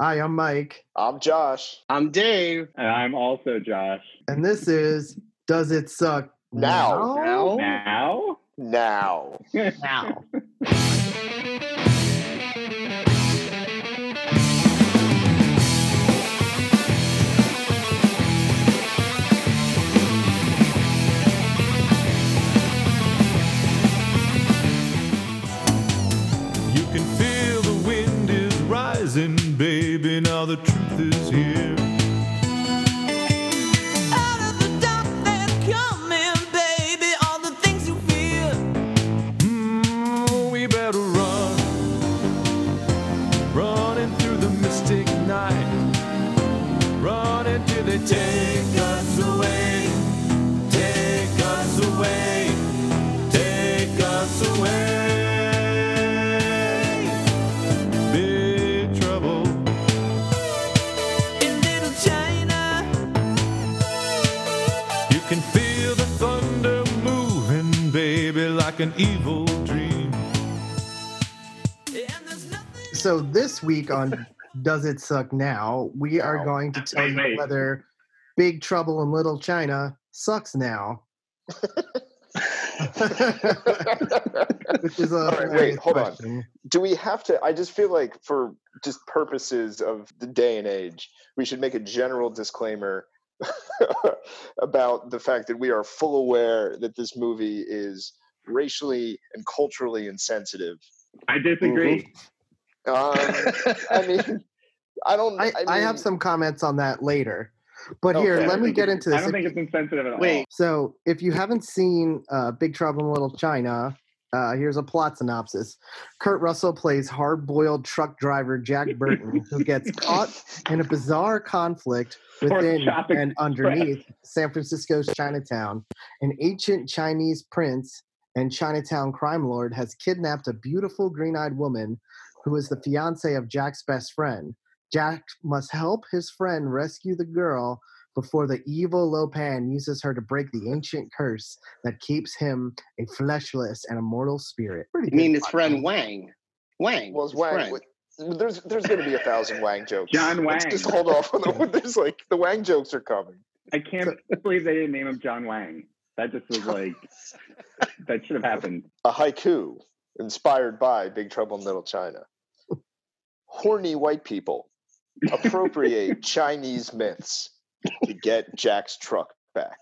Hi, I'm Mike, I'm Josh. I'm Dave. And I'm also Josh. and this is Does It Suck Now. Now? Now? Now. Now. Now the truth is here. Out of the darkness coming, baby, all the things you feel. Mm, we better run, running through the mystic night, running till they take like an evil dream. and there's nothing. So this week on Does It Suck Now, we are going to tell you whether Big Trouble in Little China sucks now. Which is a All right, wait, hilarious hold on. Do we have to? I just feel like, for just purposes of the day and age, we should make a general disclaimer about the fact that we are full aware that this movie is racially and culturally insensitive. I disagree. Um, I mean, I don't. I, I, have some comments on that later. But here, let me get into this. I don't think it's insensitive at all. Wait. So, if you haven't seen uh, Big Trouble in Little China, uh, here's a plot synopsis. Kurt Russell plays hard boiled truck driver Jack Burton, who gets caught in a bizarre conflict within chop and express. underneath San Francisco's Chinatown. An ancient Chinese prince and Chinatown crime lord has kidnapped a beautiful green eyed woman who is the fiance of Jack's best friend. Jack must help his friend rescue the girl before the evil Lopan uses her to break the ancient curse that keeps him a fleshless and immortal spirit. Pretty I mean, his friend Wang. Wang. Well, it's his Wang. friend. There's there's going to be a thousand Wang jokes. John Let's Wang. just hold off on the. There's like the Wang jokes are coming. I can't believe they didn't name him John Wang. That just was like, that should have happened. A haiku inspired by Big Trouble in Little China. Horny white people appropriate Chinese myths to get Jack's truck back.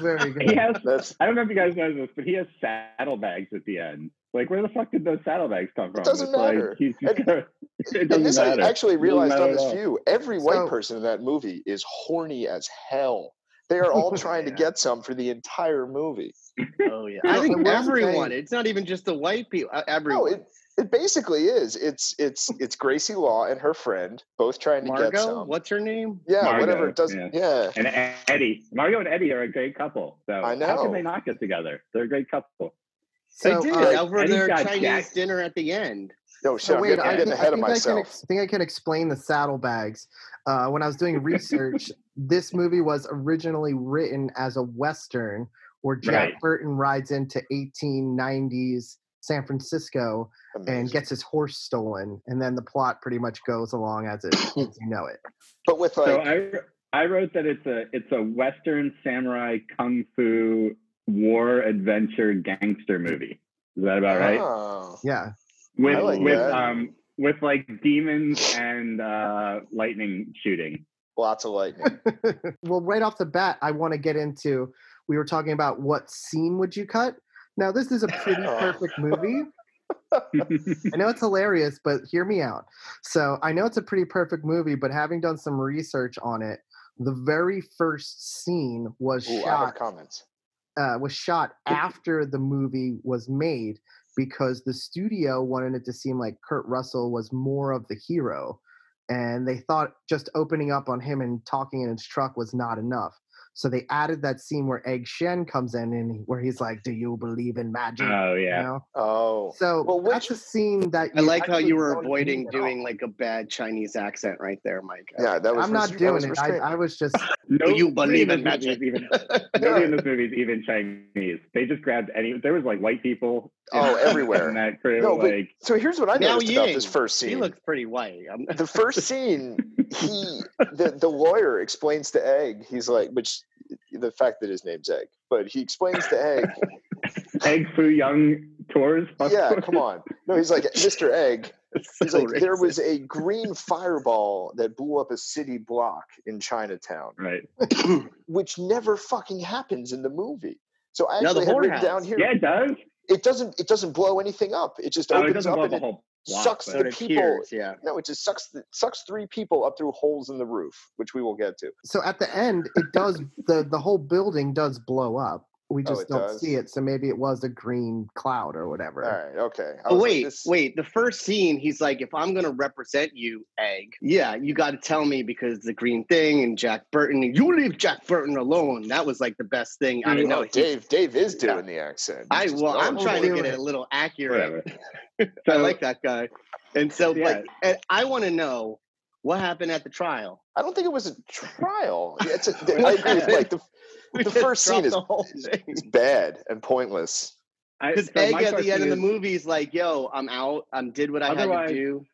Very good. He has, That's I don't know if you guys know this, but he has saddlebags at the end. Like, where the fuck did those saddlebags come from? doesn't It's like, matter. he's just And- gonna- it doesn't this I actually realized on this view. Every white So- person in that movie is horny as hell. They are all trying to get some for the entire movie. oh yeah. I think everyone. It's not even just the white people. uh, No, Everyone. it, it basically is. It's it's it's Gracie Law and her friend both trying to get Margot. some. What's her name? Yeah, Margot, whatever it does. yeah. Yeah. And Eddie, Mario and Eddie are a great couple. So I how can they not get together? They're a great couple. They So, did uh, over Eddie's their Chinese Jack. dinner at the end. No, So shit, I'm wait, getting, I I'm think, getting I ahead of think I can, myself. ex- think I can explain the saddlebags. Uh, when I was doing research, this movie was originally written as a western where Jack Right. Burton rides into 1890s San Francisco and gets his horse stolen, and then the plot pretty much goes along as it as you know it. but with like, so I I wrote that it's a it's a Western samurai kung fu war adventure gangster movie. Is that about right? oh, Yeah. With like with that. um with like demons and uh lightning shooting. lots of lightning. well, right off the bat, I want to get into. We were talking about what scene would you cut. Now, this is a pretty Oh. perfect movie. I know it's hilarious, but hear me out. So I know it's a pretty perfect movie, but having done some research on it, the very first scene was Ooh, shot comments. uh, was shot after the movie was made because the studio wanted it to seem like Kurt Russell was more of the hero, and they thought just opening up on him and talking in his truck was not enough. So they added that scene where Egg Shen comes in and where he's like, "Do you believe in magic?" Oh You yeah. know? Oh, So Well, that's a scene that I like how you were avoiding do at all. doing like a bad Chinese accent right there, Mike. yeah, that was. I'm not res- that doing it. I. I was just No, you nobody believe in magic? Even, nobody in this movie is even Chinese. They just grabbed any. There was like white people Oh, in everywhere. that crew. No, but- like, So here's what I Now noticed about this first scene. He looks pretty white. I'm, the first scene, he the, the lawyer explains to Egg, he's like, which the fact that his name's Egg, but he explains to Egg, Egg Foo Young tours. yeah, come on. No, he's like, Mr. Egg, he's so like, there was a green fireball that blew up a city block in Chinatown, Right. which never fucking happens in the movie. So I No, actually had written whorehouse. down here, Yeah, it does. it doesn't it doesn't blow anything up. It just Oh, it opens doesn't up blow and the it whole block, sucks but- But the it people- appears, yeah. no, it just sucks th- sucks three people up through holes in the roof, which we will get to. So at the end, it does the the whole building does blow up. We Oh, just it don't does? see it. So maybe it was a green cloud or whatever. All right, okay. Oh, was like, wait, this- wait. The first scene, he's like, if I'm going to represent you, Egg, yeah, you got to tell me because the green thing and Jack Burton, you leave Jack Burton alone. That was like the best thing. I I don't know. know he- Dave. Dave is Yeah. doing the accent. I well, I'm trying to get it a little accurate. Whatever. I like that guy. And so, Yeah. like, and I want to know what happened at the trial. I don't think it was a trial. It's a, I agree. with Like the, We The first scene is- the whole is, thing. is bad and pointless. Because so Egg at the end of the movie is like, "Yo, I'm out. I did what I had to do."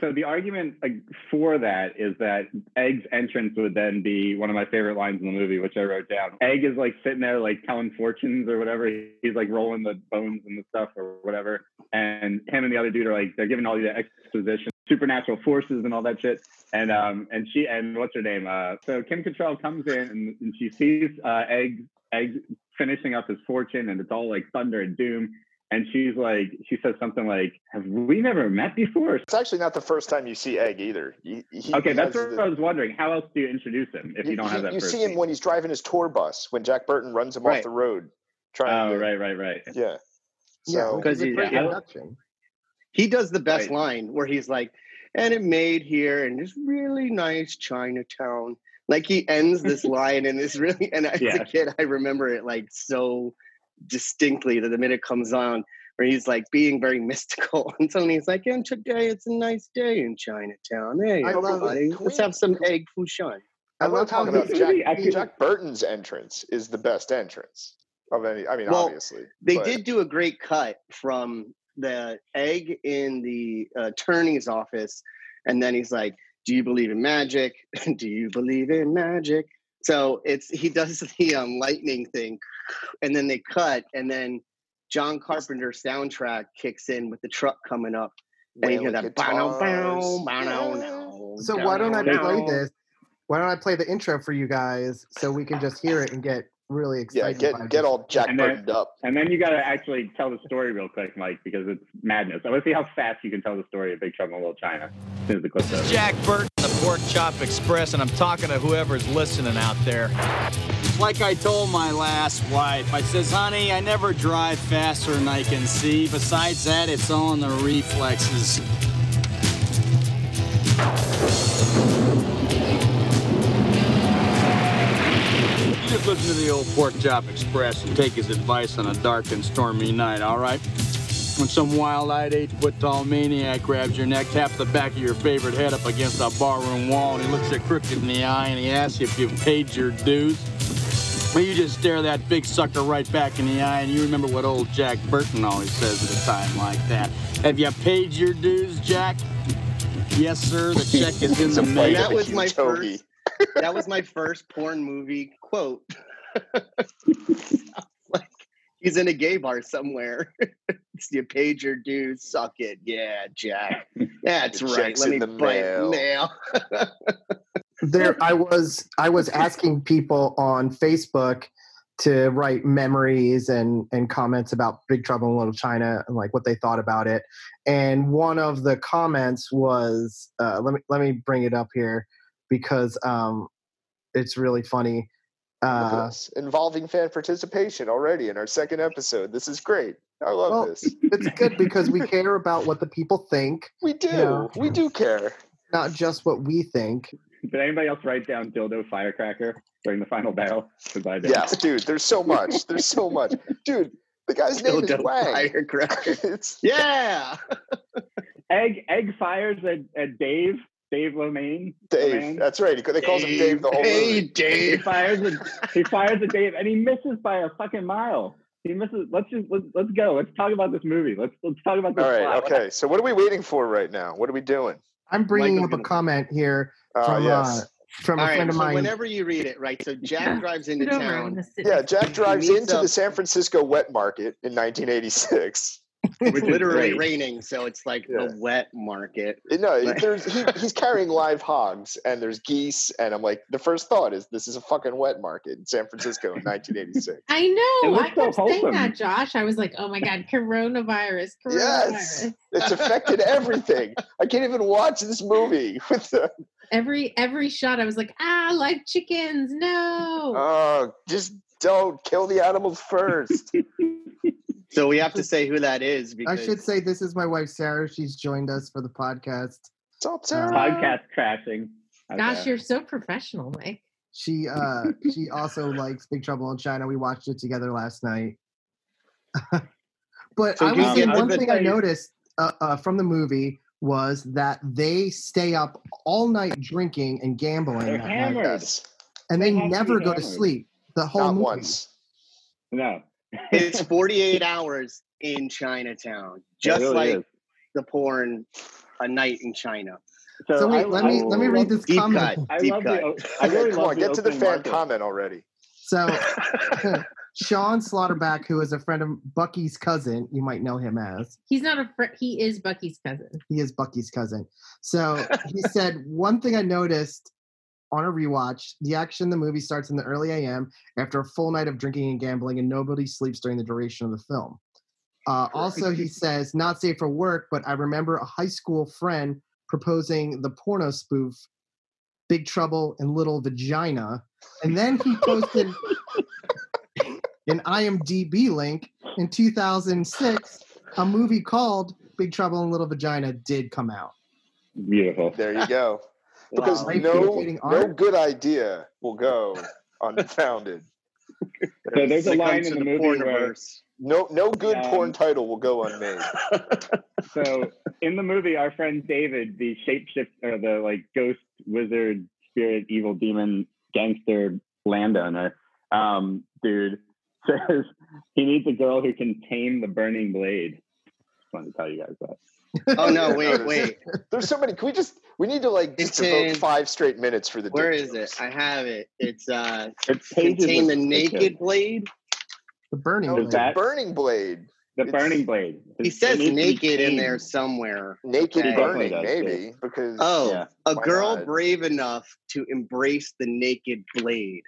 So the argument for that is that Egg's entrance would then be one of my favorite lines in the movie, which I wrote down. Egg is like sitting there like telling fortunes or whatever. He's like rolling the bones and the stuff or whatever. And him and the other dude are like they're giving all you the exposition, supernatural forces and all that shit. And um and she and what's her name? Uh, so Kim Cattrall comes in and, and she sees uh, Egg Egg finishing up his fortune and it's all like thunder and doom. And she's like, she says something like, "Have we never met before?" It's actually not the first time you see Egg either. He, he Okay, that's what the- I was wondering. How else do you introduce him if you, don't have that you first see him scene? when he's driving his tour bus when Jack Burton runs him off the road. Trying Oh, to, right, right, right. Yeah. Yeah, So which Because is a he- great yeah. introduction. He does the best Right. line where he's like, "And it made here in this really nice Chinatown." Like he ends this line and it's really and as Yeah. a kid I remember it like so distinctly that the minute it comes on where he's like being very mystical and suddenly he's like, and today it's a nice day in Chinatown. Hey I everybody, Can let's have some can we- egg fouchon. I I love talking about Jack. Actually- Jack Burton's entrance is the best entrance of any. I mean, Well, obviously They but- did do a great cut from the egg in the attorney's office, and then he's like, "Do you believe in magic? do you believe in magic?" So it's he does the um, lightning thing, and then they cut, and then John Carpenter's soundtrack kicks in with the truck coming up, and you hear that bow bow guitars. bow Yeah. now. So why don't I play down. this? Why don't I play the intro for you guys so we can just hear it and get really Yeah, excited? by get get all Jack And then- Burtoned up. And then you got to actually tell the story real quick, Mike, because it's madness. I want to see how fast you can tell the story of Big Trouble in Little China as soon as the clip's over. Jack Burton, the Pork Chop Express, and I'm talking to whoever's listening out there. Like I told my last wife, I says, honey, I never drive faster than I can see. Besides that, it's all in the reflexes. Just listen to the old Pork Chop Express and take his advice on a dark and stormy night, all right? When some wild-eyed, eight-foot-tall maniac grabs your neck, taps the back of your favorite head up against a barroom wall, and he looks you crooked in the eye, and he asks you if you've paid your dues. Well, you just stare that big sucker right back in the eye, and you remember what old Jack Burton always says at a time like that. Have you paid your dues, Jack? Yes, sir. The check is in the a And fight mail. that was my first. That was my first porn movie quote. like he's in a gay bar somewhere. you paid your dues, suck it. Yeah, Jack. That's right. check's Let me in the bite mail. mail. there i was i was asking people on facebook to write memories and and comments about big trouble in little china and like what they thought about it and one of the comments was uh, let me let me bring it up here because um it's really funny Look at uh involving fan participation already in our second episode. This is great. I love Well, this. it's good because we care about what the people think We do. yeah. We do care. not just what we think Did anybody else write down dildo firecracker during the final battle? Because I did. Yes, dude. There's so much. There's so much, dude. The guy's name is Dildo Wang. firecracker. Yeah. Egg Egg fires at, at Dave Dave Lomaine. Dave. Lomaine. That's right. He, they calls him Dave the whole Hey, movie. He Dave. fires a he fires a Dave and he misses by a fucking mile. He misses. Let's just let's let's go. Let's talk about this movie. Let's let's talk about this. All right. plot. Okay. So what are we waiting for right now? What are we doing? I'm bringing Michael's up a gonna- comment here Oh from yes. uh, from a All right, friend of so mine. whenever you read it, right? So Jack drives into Sit over, I'm town. yeah. Jack drives into up- the San Francisco wet market in 1986. It's literally great. raining, so it's like Yeah. the wet market. No, Right. there's he, he's carrying live hogs and there's geese and I'm like the first thought is this is a fucking wet market in San Francisco in 1986. I know. looks I so kept saying that, Josh. I was like, oh my God, coronavirus, coronavirus. Yes, it's affected everything. I can't even watch this movie with the Every every shot, I was like, ah, live chickens, no. oh, just don't kill the animals first. So we have to say who that is I should say this is my wife Sarah. She's joined us for the podcast. What's up, Sarah? Podcast crashing. Gosh, Okay. you're so professional, Mike. She uh she also likes Big Trouble in China. We watched it together last night. but So I you would Um, say one thing I noticed uh, uh, from the movie was that they stay up all night drinking and gambling, They're that night, hammered. Yes, and they They have to be never go to sleep. The whole not movie. once. No. It's 48 hours in Chinatown, just really like is. the porn "A Night in China." So wait, I- let I me let me read this Deep comment. cut. I Deep love cut. the. o- I really Come love on, get to the fan market. comment already. So Sean Slaughterback, who is a friend of Bucky's cousin, you might know him as. He's not a friend. he is Bucky's cousin. He is Bucky's cousin. So he said, one thing I noticed on a rewatch, the action in the movie starts in the early AM after a full night of drinking and gambling, and nobody sleeps during the duration of the film. Uh, also, he says, not safe for work, but I remember a high school friend proposing the porno spoof, Big Trouble in Little Vagina. And then he posted an IMDb link in 2006. A movie called Big Trouble in Little Vagina did come out. Beautiful. There you go. Because Wow. No, no good idea will go unfounded. So there's a line in the the movie where porniverse. No, no good Um, porn title will go unmade. so in the movie, our friend David, the shapeshift or the like ghost wizard spirit evil demon gangster landowner, um, dude says he needs a girl who can tame the burning blade. Just wanted to tell you guys that. Oh no! Wait, wait. There's so many. Can we just? We need to like just It's devote in- five straight minutes for the. Where dick is it? I have it. It's uh, It's pages contain the pictures. naked blade. The Burning No, Blade. the burning blade. The It's- burning blade. He says needs to naked in there somewhere. Naked Okay. burning, does, maybe because. Oh, Yeah. a girl not? brave enough to embrace the naked blade.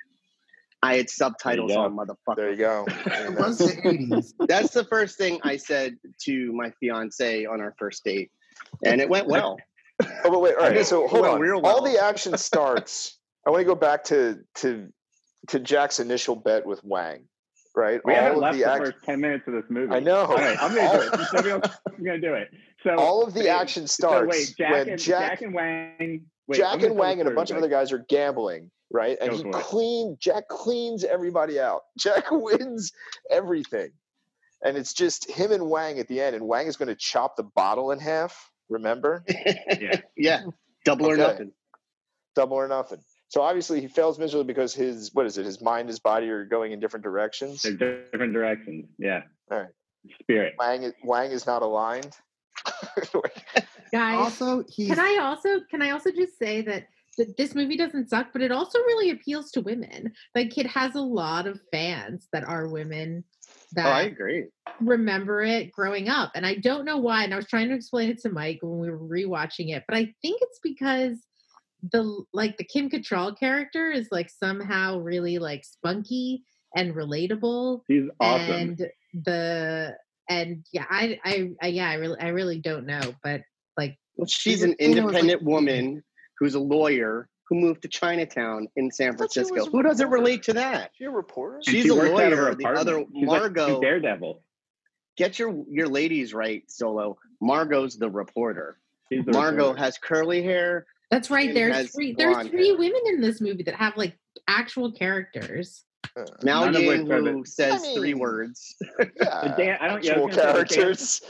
I had subtitles on, motherfucker. There you go. It was the 80s. That's the first thing I said to my fiance on our first date, and it went well. Oh, but wait. All right. So hold on. real All the action starts. I want to go back to to to Jack's initial bet with Wang. Right. We all haven't of left the the first ten minutes of this movie. I know. All right, I'm gonna do it. Since Nobody else gonna do it. So all of the wait, action So starts wait, Jack when and Jack Jack and Wang. Wait, Jack and Wang and a bunch of other guys are gambling, right? And he for clean Jack cleans everybody out. Jack wins everything. And it's just him and Wang at the end, and Wang is going to chop the bottle in half. Remember, yeah, yeah. double or nothing. double or nothing. So obviously he fails miserably because his what is it? His mind, his body are going in different directions. They're different directions. Yeah. All right. Spirit. Wang, is- Wang is not aligned. Guys, Also, he's can I also can I also just say that th- this movie doesn't suck, but it also really appeals to women. Like it has a lot of fans that are women Oh, I agree. remember it growing up. And I don't know why. And I was trying to explain it to Mike when we were rewatching it, but I think it's because the like the Kim Cattrall character is like somehow really like spunky and relatable. He's awesome. And the and yeah, I, I I yeah, I really I really don't know, but like Well, she's an know, like- independent woman who's a lawyer who moved to Chinatown in San thought she was Francisco. Who doesn't relate to that? she a reporter? And she's she a works out of lawyer. The other apartment. She's like- she's Daredevil. get your your ladies right, Solo. Margot's the reporter. She's the Margot reporter. has curly hair. that's right. There's three there's three hair. women in this movie that have like actual characters. Mao None of Yin, which are who says I three words. Yeah, Dan- I don't- yeah, I actual was gonna say the Dan- characters.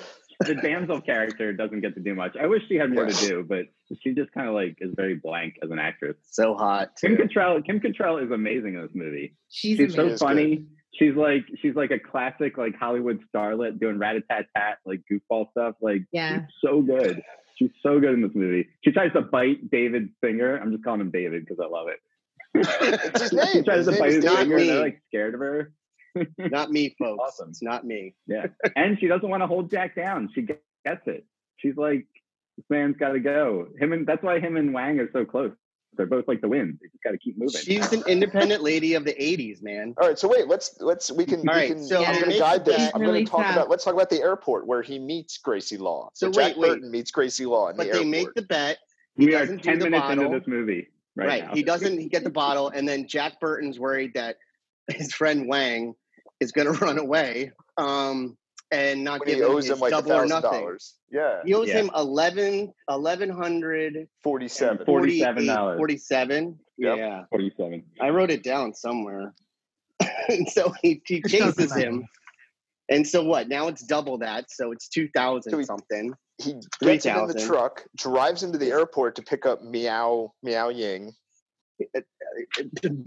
The damsel character doesn't get to do much. I wish she had more Yeah. to do, but she just kind of like is very blank as an actress. So hot. Kim too. Cattrall, Kim Cattrall is amazing in this movie. She's, She's so amazing. good. funny. She's like she's like a classic like Hollywood starlet doing rat a tat tat like goofball stuff. Like Yeah. she's so good. She's so good in this movie. She tries to bite David's finger. I'm just calling him David because I love it. It's his she tries His to name bite his finger. And they're like scared of her. Not me, folks. Awesome. It's not me. Yeah, and she doesn't want to hold Jack down. She gets it. She's like, this man's got to go. Him and that's why him and Wang are so close. They're both like the wind. They just got to keep moving. She's an independent lady of the '80s, man. All right, so wait, let's let's we can All we right, can so I'm to gonna make guide this. I'm Really gonna talk tough. about let's talk about the airport where he meets Gracie Law. So, So wait, Jack wait. Burton meets Gracie Law in But the they airport. make the bet. He we are doesn't do ten the minutes into bottle. this movie right, Right. now. He doesn't he get the bottle, and then Jack Burton's worried that his friend Wang is going to run away um, and not when give he him his him like a double or nothing. dollars. Yeah. He owes Yeah. him 11, 1100 Forty-seven. $47. 47. Yep. Yeah. Forty-seven. I wrote it down somewhere. and so he, he chases him. And so what? Now it's double that. So it's 2000 So something. He gets him in the truck, drives into the airport to pick up Meow Meow Ying.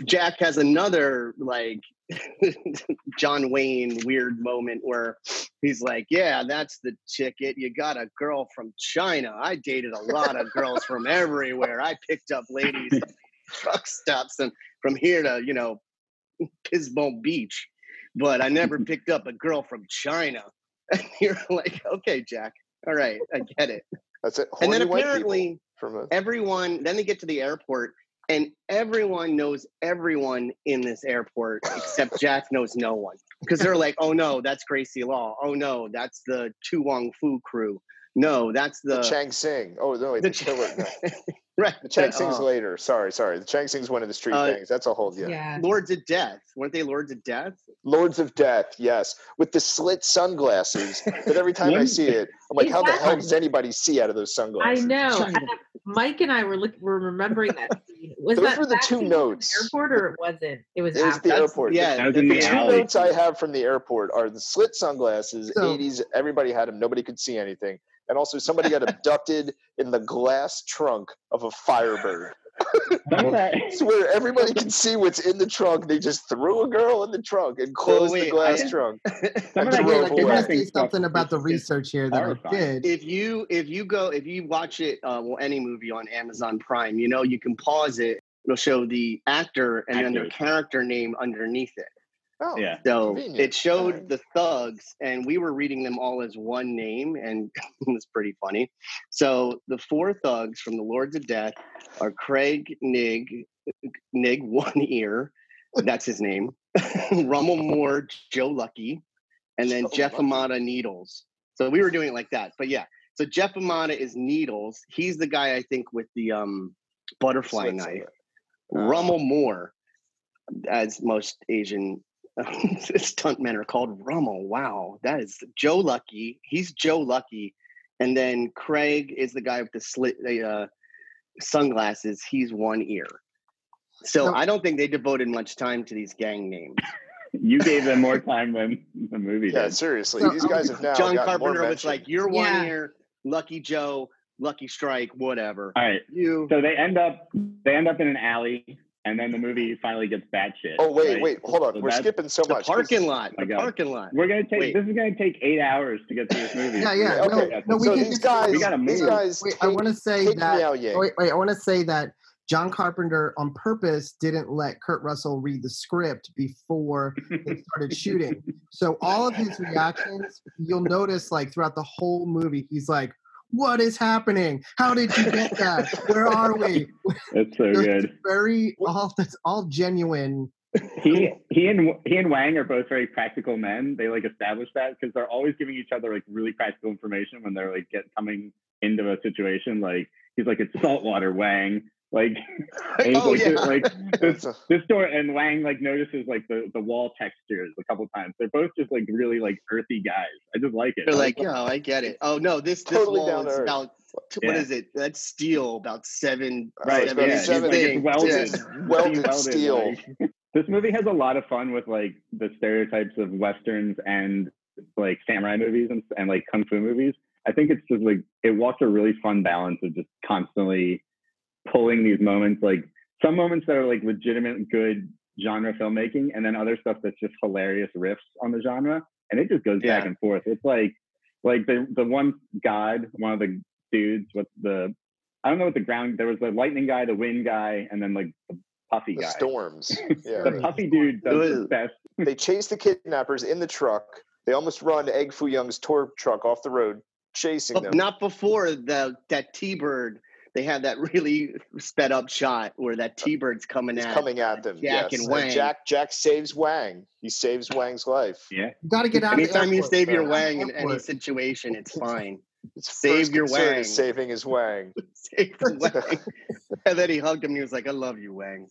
Jack has another like John Wayne weird moment where he's like, "Yeah, that's the ticket. You got a girl from China. I dated a lot of girls from everywhere. I picked up ladies truck stops and from here to you know Pismo Beach, but I never picked up a girl from China." And you're like, "Okay, Jack. All right, I get it." That's it. and then Horny white people apparently everyone then they get to the airport and everyone knows everyone in this airport except jack knows no one because they're like oh no that's gracie law oh no that's the tu wong fu crew no that's the, the Chang Sing. Oh no, wait, the, the Ch-. right The Chang Sing's oh. later. Sorry, sorry. The Chang Sing's one of the street Uh, gangs. That's a whole yeah. Yeah. lords of death weren't they lords of death Lords of Death, yes, with the slit sunglasses. But every time I see it, I'm like, how the hell Exactly. does anybody see out of those sunglasses? I know. China. Mike and I were look, were remembering that scene. Was Those that were the two scene in the notes. airport or it wasn't? It was It was the airport. yeah That The, the the two alley. notes I have from the airport are the slit sunglasses, So- 80s, everybody had them, nobody could see anything. And also, somebody got abducted in the glass trunk of a Firebird. Some of that- It's where everybody can see what's in the trunk. They just threw a girl in the trunk and closed wait, the glass I- trunk. I that drove Wait, Ghost I away. want to say something about the is- is research here that I did. if you if you go if you watch it uh, well any movie on amazon prime you know you can pause it it'll show the actor and then their character name underneath it Oh, Yeah. So Convenient. it showed Alright. the thugs, and we were reading them all as one name, and it was pretty funny. So the four thugs from the Lords of Death are Craig Nig, Nig One Ear, that's his name, Rummel Moore, Joe Lucky, and then Joe Jeff Lucky. Amata Needles. So we were doing it like that. But yeah, so Jeff Amata is Needles. He's the guy I think with the um, butterfly Slit knife. sunglasses. Rummel Moore, as most Asian stuntmen are called Rummel. Wow, that is Joe Lucky. He's Joe Lucky, and then Craig is the guy with the slit the uh, sunglasses. He's one ear. So So- I don't think they devoted much time to these gang names. you gave them more time than the movie Yeah, did. seriously. So, These guys have now John gotten more Carpenter was like, "You're one Yeah. ear, Lucky Joe, Lucky Strike, whatever." All right. You So they end up they end up in an alley, and then the movie finally gets batshit. Oh wait, right? wait, hold on. So We're skipping so much. the much. 'cause- parking lot, the God. parking lot. We're gonna take Wait. this is gonna take eight hours to get through this movie. Yeah, yeah. Okay, No, no, we so can these guys, We gotta these move. guys Wait, take, I want to say that. Meow Yang. Wait, wait, I want to say that John Carpenter on purpose didn't let Kurt Russell read the script before they started shooting. So all of his reactions, you'll notice like throughout the whole movie, he's like, "What is happening? How did you get that? Where are we?" It's so good. very all that's all genuine. He he and he and Wang are both very practical men. They like establish that because they're always giving each other like really practical information when they're like get coming into a situation. Like he's like it's saltwater, Wang. Like, and he's Oh, like, yeah. like this this door and Wang like notices like the the wall textures a couple times. They're both just like really like earthy guys. I just like it. They're like, like- yo, I get it. Oh no, this this Totally wall is earth. about what Yeah. is it? That's steel, about seven. Right, Right, it's about yeah, seven- like, it's welded, Yeah. Welded welded, steel. like- this movie has a lot of fun with like the stereotypes of westerns and like samurai movies and, and like kung fu movies. I think it's just like it walks a really fun balance of just constantly pulling these moments, like some moments that are like legitimate good genre filmmaking, and then other stuff that's just hilarious riffs on the genre, and it just goes back and forth. It's like like the the one god, one of the dudes with the I don't know what the ground. There was the lightning guy, the wind guy, and then like the puffy The guy. storms. Yeah. The puffy dude does the Ugh. best. they chase the kidnappers in the truck. They almost run Egg Foo Young's tour truck off the road, chasing But them. not before the that T bird. They had that really sped up shot where that uh, T bird's coming He's at. coming at them. Jack yes. and Wang. Jack Jack saves Wang. He saves Wang's life. Yeah. You got to get out of the Anytime you save your Wang in any situation, it's fine. His Save your Wang. is saving his Wang. Save the Wang. and then he hugged him and he was like, I love you, Wang.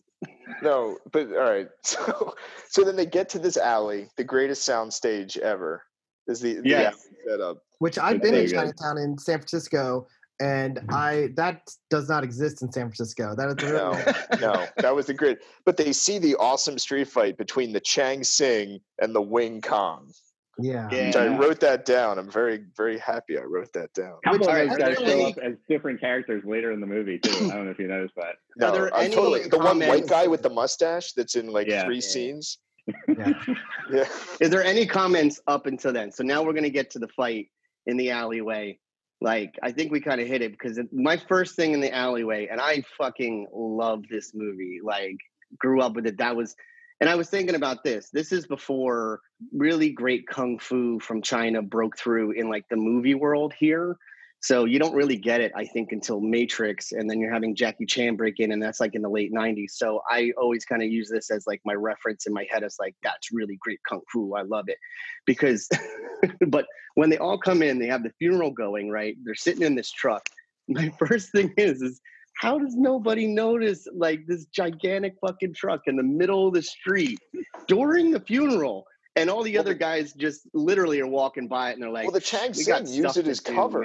No, but all right. So so then they get to this alley, the greatest sound stage ever. Is the, the Yes. alley setup. Which I've been in. Chinatown in San Francisco, and I that does not exist in San Francisco. That is No, no, that was the grid. But they see the awesome street fight between the Chang Sing and the Wing Kong. yeah. Yeah. Which I wrote that down. I'm very, very happy I wrote that down. A couple Which of are those guys show up as different characters later in the movie too. I don't know if you noticed that. No, there I'm any totally the one white guy with the mustache that's in like Yeah. three Yeah. scenes. Yeah. Yeah. Is there any comments up until then? So now we're gonna get to the fight in the alleyway. Like I think we kind of hit it because it- my first thing in the alleyway, and I fucking love this movie. Like grew up with it. That was, and I was thinking about this. This is before really great kung fu from China broke through in like the movie world here. So you don't really get it, I think, until Matrix, and then you're having Jackie Chan break in, and that's like in the late '90s. So I always kind of use this as like my reference in my head as like that's really great kung fu. I love it because, but when they all come in, they have the funeral going right. They're sitting in this truck. My first thing is is how does nobody notice like this gigantic fucking truck in the middle of the street during the funeral? And all the Well, other the- guys just literally are walking by it and they're like, Well, the Chang got used it as to do, cover.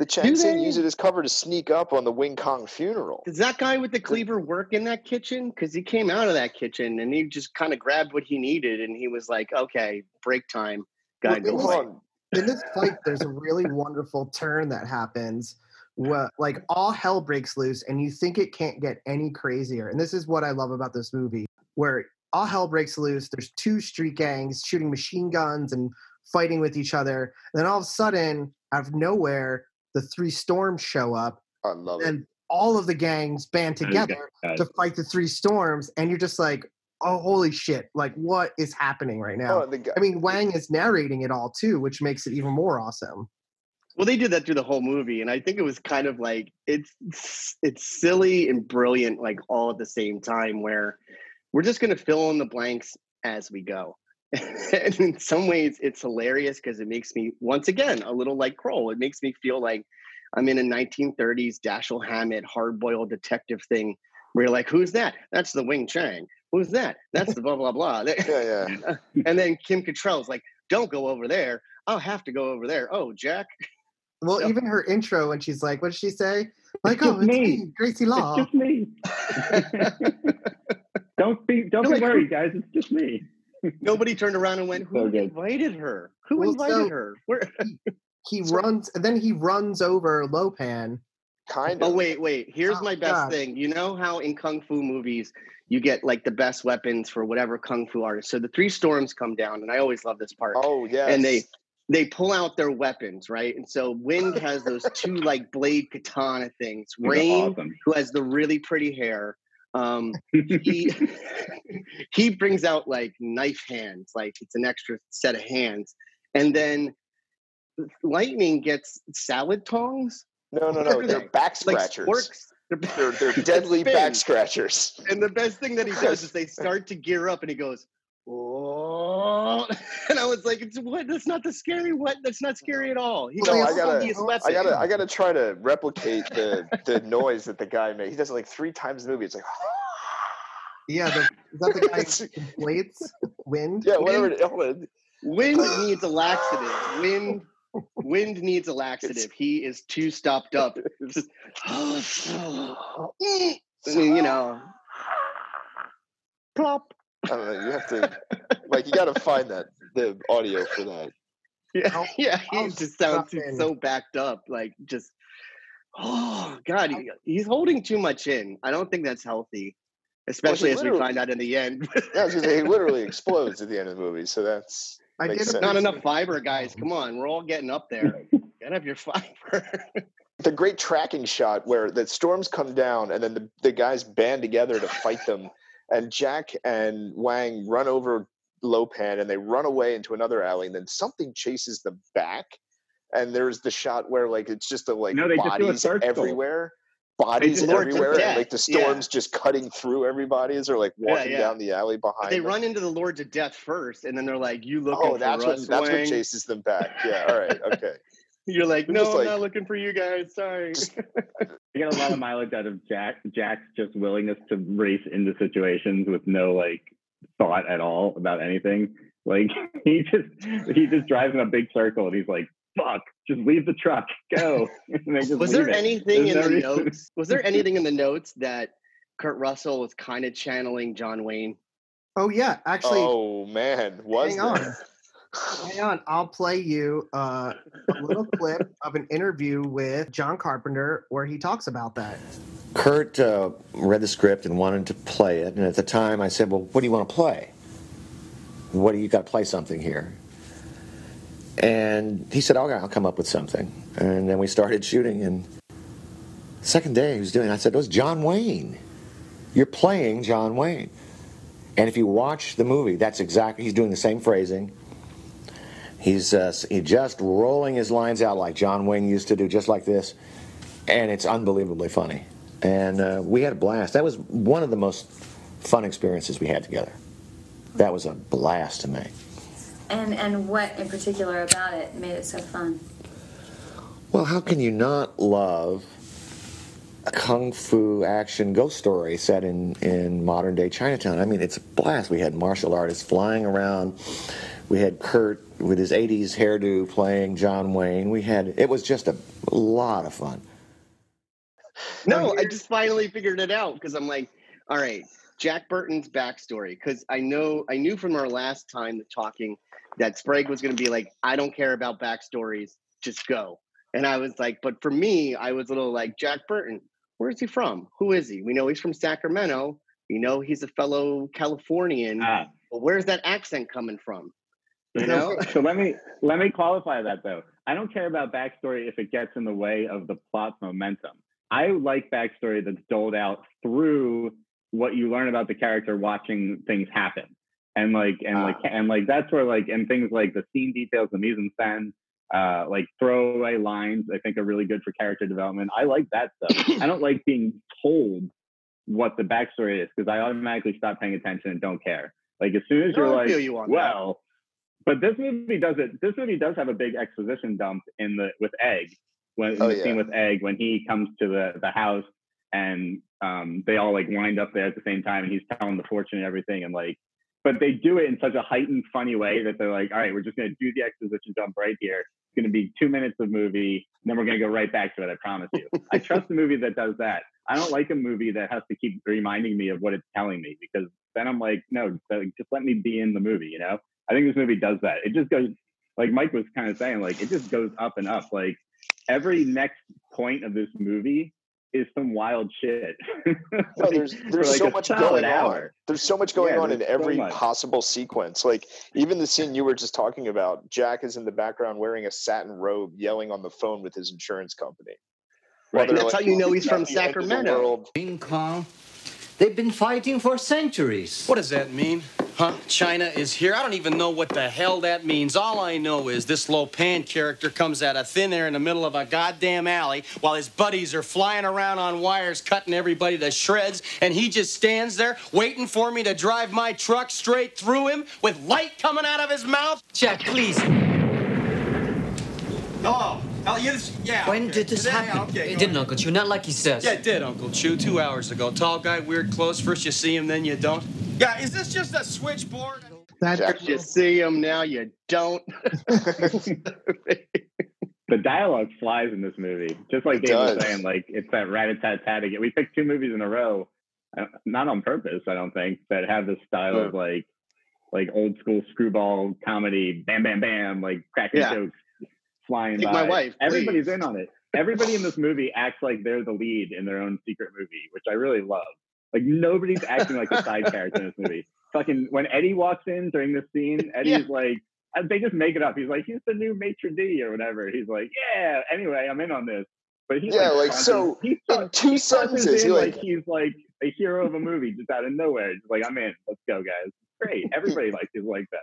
The Chang Do Sing used it as cover to sneak up on the Wing Kong funeral. Does that guy with the cleaver work in that kitchen? Because he came out of that kitchen and he just kind of grabbed what he needed and he was like, okay, break time. Gotta Well, go in this fight, there's a really wonderful turn that happens. Where, like all hell breaks loose, and you think it can't get any crazier. And this is what I love about this movie, where all hell breaks loose. There's two street gangs shooting machine guns and fighting with each other. And then all of a sudden, out of nowhere, the three storms show up, I love it. and all of the gangs band together to fight the three storms. And you're just like, oh, holy shit! Like, what is happening right now? Oh, guy, I mean, Wang is narrating it all too, which makes it even more awesome. Well, they did that through the whole movie, and I think it was kind of like it's it's silly and brilliant, like all at the same time. Where we're just going to fill in the blanks as we go, and in some ways, it's hilarious because it makes me once again a little like Kroll. It makes me feel like I'm in a 1930s Dashiell Hammett hard-boiled detective thing, where you're like, "Who's that? That's the Wing Chang. Who's that? That's the blah blah blah." yeah, yeah. and then Kim Cattrall's like, "Don't go over there. I'll have to go over there." Oh, Jack. Well, So- even her intro when she's like, what did she say? Like, just oh, it's me. me, Gracie Law. It's just me. Don't be don't You're be worried, guys. It's just me. Nobody turned around and went, "Who So invited her? Who Well, invited so- her?" Where? he runs, and then he runs over Lopan. Kind oh, of. Oh wait, wait. Here's Oh, my best God. thing. You know how in kung fu movies you get like the best weapons for whatever kung fu artist. So the three storms come down, and I always love this part. Oh, yes. And they they pull out their weapons, right? And so Wind has those two like blade katana things. Rain, awesome. who has the really pretty hair, um, he he brings out like knife hands, like it's an extra set of hands, and then Lightning gets salad tongs, No, no, no. They're they? back like scratchers. sporks. They're, they're deadly back scratchers. And the best thing that he does is they start to gear up, and he goes, "Oh!" And I was like, "It's what? That's not the scary what? That's not scary at all." He No, goes, I gotta- I gotta, I gotta try to replicate the the noise that the guy made. He does it like three times in the movie. It's like, Yeah, the, is that the guy It's- who inflates wind? yeah, whatever. it- hold. Wind needs a laxative. Wind, wind needs a laxative. He is too stopped up. Just, oh. I mean, you know, plop. I don't know. You have to, like, you gotta find that. the audio for that. Yeah, I'll- yeah. He I'll just sounds in. so backed up, like just. Oh God, he, he's holding too much in. I don't think that's healthy, especially as we find out in the end. Yeah, I was gonna say, he literally explodes at the end of the movie, so that's I makes did sense. Not enough fiber, guys. Come on, we're all getting up there. Get up your fiber. the great tracking shot where the storms come down and then the, the guys band together to fight them and jack and wang run over lopan and they run away into another alley and then something chases them back and there's the shot where like it's just a like No, they just bodies everywhere bodies just- Lord to everywhere and like the yeah. storms just cutting through everybody as they're like walking yeah. down the alley behind they them. run into the Lords of Death first, and then they're like, "You looking oh for that's us, what that's what chases them back yeah all right okay You're like, They're "No, just I'm like- not looking for you guys. Sorry." Just- I get a lot of mileage out of Jack Jack's just willingness to race into situations with no like thought at all about anything. Like he just he just drives in a big circle and he's like, "Fuck, just leave the truck, go." And they just was there it. anything There's in no the reason. notes? Was there anything in the notes that Kurt Russell was kind of channeling John Wayne? Oh yeah, actually, oh man was hang on. Hang on. I'll play you uh, a little clip of an interview with John Carpenter where he talks about that. Kurt uh, read the script and wanted to play it, and at the time I said, "Well, what do you want to play? What do you got to play something here?" And he said, "Okay, I'll come up with something." And then we started shooting, and second day he was doing. I said, "It was John Wayne. You're playing John Wayne." And if you watch the movie, that's exactly he's doing the same phrasing. He's uh, he just rolling his lines out like John Wayne used to do, just like this, and it's unbelievably funny. And uh, we had a blast. That was one of the most fun experiences we had together. That was a blast to me. And and what in particular about it made it so fun? Well, how can you not love a kung fu action ghost story set in, in modern day Chinatown? I mean, it's a blast. We had martial artists flying around. We had Kurt with his 80s hairdo playing John Wayne. We had, it was just a lot of fun. No, I just finally figured it out because I'm like, all right, Jack Burton's backstory. Because I know I knew from our last time talking that Sprague was going to be like, I don't care about backstories, just go. And I was like, but for me, I was a little like Jack Burton. Where is he from? Who is he? We know he's from Sacramento. We know he's a fellow Californian. Ah, But where's that accent coming from? You know? so let me let me qualify that though. I don't care about backstory if it gets in the way of the plot's momentum. I like backstory that's doled out through what you learn about the character watching things happen. And like and like and like that's where like and things like the scene details, the mise en scène, uh, like throwaway lines, I think are really good for character development. I like that stuff. I don't like being told what the backstory is because I automatically stop paying attention and don't care. Like as soon as you're like, you well, but this movie does it. This movie does have a big exposition dump in the with Egg when Oh, the yeah. scene with Egg when he comes to the the house and um, they all like wind up there at the same time and he's telling the fortune and everything and like, but they do it in such a heightened, funny way that they're like, all right, we're just gonna do the exposition dump right here. It's gonna be two minutes of movie, and then we're gonna go right back to it. I promise you. I trust a movie that does that. I don't like a movie that has to keep reminding me of what it's telling me because then I'm like, no, just let me be in the movie. You know, I think this movie does that. It just goes, like Mike was kind of saying, like it just goes up and up. Like every next point of this movie is some wild shit. No, oh, there's there's like so much solid going on. There's so much going Yeah, on in there's so every possible sequence. Like even the scene you were just talking about, Jack is in the background wearing a satin robe, yelling on the phone with his insurance company. Right. they're That's how you know he's "It's from not the end of the Sacramento." world." Wing Kong. They've been fighting for centuries. What does that mean? Huh? China is here? I don't even know what the hell that means. All I know is this Lopan character comes out of thin air in the middle of a goddamn alley while his buddies are flying around on wires cutting everybody to shreds, and he just stands there waiting for me to drive my truck straight through him with light coming out of his mouth. Jack, please. Yes, yeah. When okay. did this Yeah, happen? okay, it didn't, ahead. Uncle Chu. Not like he says. Yeah, it did, Uncle Chu, two hours ago. Tall guy, weird clothes. First you see him, then you don't. Yeah, is this just a switchboard? That Jack- You see him now, you don't. the dialogue flies in this movie. Just like It Dave was saying, like it's that rat a tat tat again. We picked two movies in a row, uh, not on purpose, I don't think, that have this style of like, like old school screwball comedy, bam, bam, bam, like cracking Yeah. jokes flying Take by. my wife, Everybody's please. in on it. Everybody in this movie acts like they're the lead in their own secret movie, which I really love. Like nobody's acting like a side character in this movie. Fucking when Eddie walks in during this scene, Eddie's like, uh, they just make it up. He's like, he's the new maitre d or whatever. He's like, yeah. Anyway, I'm in on this. But he Yeah, like, tosses- so, he in two tosses sentences, in he, like like- he's like a hero of a movie just out of nowhere. Just like I'm in. Let's go, guys. Great. Everybody like is like that.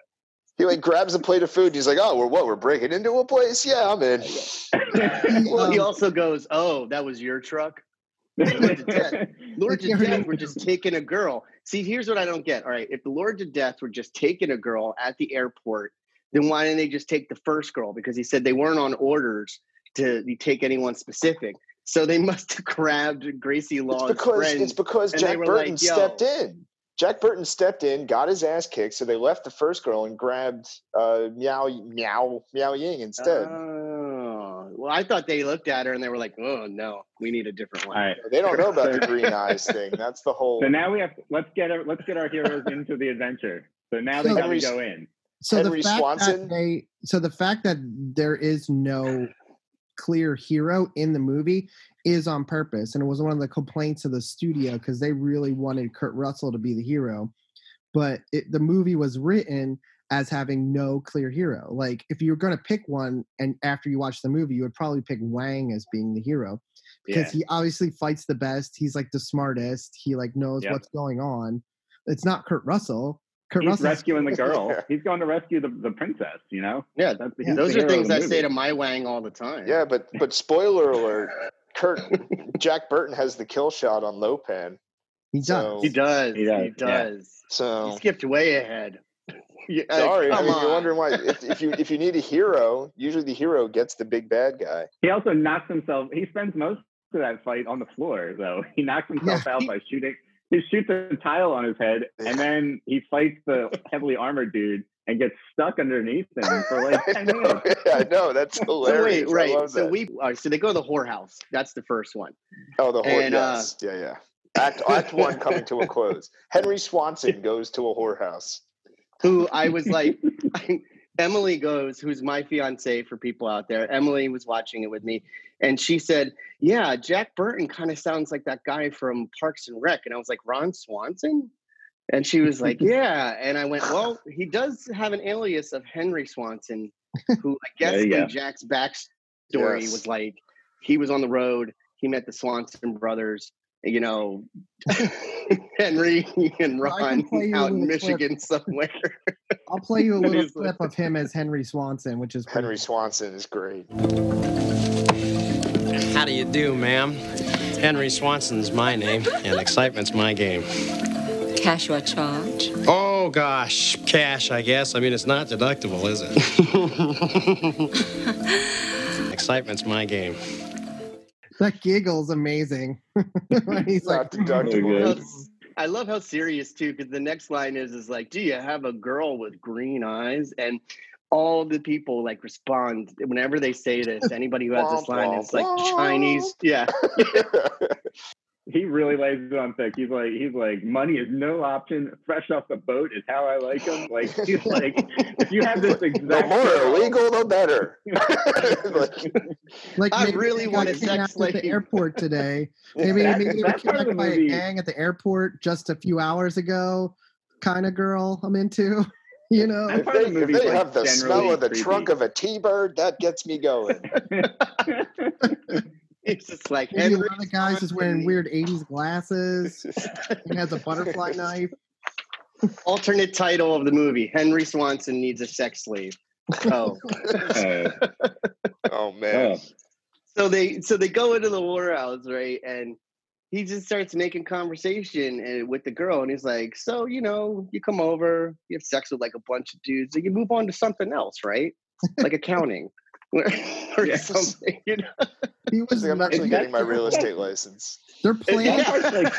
He like grabs a plate of food. And he's like, "Oh, we're what? We're breaking into a place? Yeah, I'm in." Well, he Um, also goes, "Oh, that was your truck." Lords of Death. Lord Let's to death were just taking a girl. See, here's what I don't get. All right, if the Lords of Death were just taking a girl at the airport, then why didn't they just take the first girl? Because he said they weren't on orders to take anyone specific. So they must have grabbed Gracie It's Law's because friend. it's because Jack Burton like, stepped in. Jack Burton stepped in, got his ass kicked, so they left the first girl and grabbed uh, Meow Meow Miao Yin instead. Oh, well, I thought they looked at her and they were like, "Oh no, we need a different one." All right. they don't know about the green eyes thing. That's the whole. So now we have let's get our, let's get our heroes into the adventure. So now they got to go in. so Henry the fact Swanson? that they so the fact that there is no clear hero in the movie is on purpose and it was one of the complaints of the studio because they really wanted kurt russell to be the hero but it, the movie was written as having no clear hero like if you were going to pick one and after you watch the movie you would probably pick wang as being the hero because Yeah. he obviously fights the best he's like the smartest he like knows Yep. what's going on it's not kurt russell kurt He's russell rescuing the girl. He's going to rescue the, the princess. You know. Yeah, That's he's Yeah. the those are things the I movie. say to my Wang all the time. yeah, but but spoiler alert: Kurt Jack Burton has the kill shot on Lopan. he does So, he does. He He does, does. yeah. so He skipped way ahead. Yeah, sorry. I come mean, you're wondering why. If, if you if you need a hero, usually the hero gets the big bad guy. He also knocks himself. He spends most of that fight on the floor, though. He knocks himself Yeah, out he- by shooting. He shoots a tile on his head, and then he fights the heavily armored dude and gets stuck underneath him for like I ten know, minutes. I know that's hilarious. So wait, right. I love So that. we all right, so they go to the whorehouse. That's the first one. Oh, the whorehouse. And, uh, yeah, yeah. Act Act one coming to a close. Henry Swanson goes to a whorehouse. Who I was like, Emily goes, who's my fiance for people out there. Emily was watching it with me, and she said, "Yeah, Jack Burton kind of sounds like that guy from Parks and Rec." And I was like, "Ron Swanson." And she was like, "Yeah," and I went, "Well, he does have an alias of Henry Swanson, who I guess There you in. Jack's backstory Yes. was like he was on the road, he met the Swanson brothers, you know, Henry and Ron play you a out in little clip. Michigan somewhere. I'll play you a little like- clip of him as Henry Swanson, which is pretty Henry Swanson is great. How do you do, ma'am? Henry Swanson's my name, and excitement's my game. Cash or charge? Oh, gosh, cash, I guess. I mean, it's not deductible, is it? excitement's my game. That giggle's amazing. When he's like, Not deductible. I love how serious too, because the next line is is like, "Do you have a girl with green eyes?" And all the people like respond whenever they say this. Anybody who has this line womp, is like. Chinese. Yeah, He really lays it on thick. He's like, he's like, money is no option. Fresh off the boat is how I like him. Like he's like, if you have this the more girl- illegal, the better. Like, like I really they got want a sex kidnapped at the airport today. Maybe That- maybe they were that part of kidnapped the by movie- a gang at the airport just a few hours ago. Kind of girl I'm into. You know, if they, the if they like, have the smell of the creepy. trunk of a T-bird, that gets me going. it's just like maybe Henry one of the guys is wearing weird '80s glasses. He has a butterfly knife. alternate title of the movie: Henry Swanson needs a sex slave. Oh, Uh, Oh man. oh. so they so they go into the warehouse, right? And he just starts making conversation and, with the girl, and he's like, "So you know, you come over, you have sex with like a bunch of dudes, and you move on to something else, right? Like accounting." or or Yes. something, you know. He was. Like, I'm actually he- getting my real estate license. They're That playing. part's like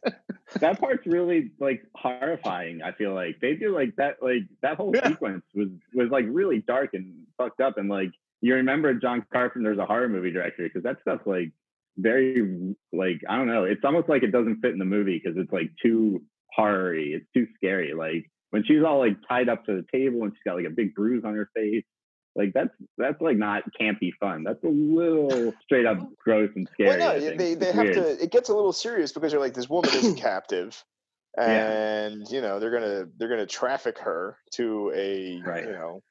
that part's really like horrifying. I feel like they do like that. Like that whole Yeah. sequence was was like really dark and fucked up. And like you remember John Carpenter's a horror movie director because that stuff's like very like I don't know. It's almost like it doesn't fit in the movie because it's like too horror-y. It's too scary. Like when she's all like tied up to the table and she's got like a big bruise on her face. Like that's that's like not campy fun. That's a little straight up gross and scary. Well, no, they, they have weird. to. It gets a little serious because you're like, this woman is a captive, and you know they're gonna they're gonna traffic her to a you know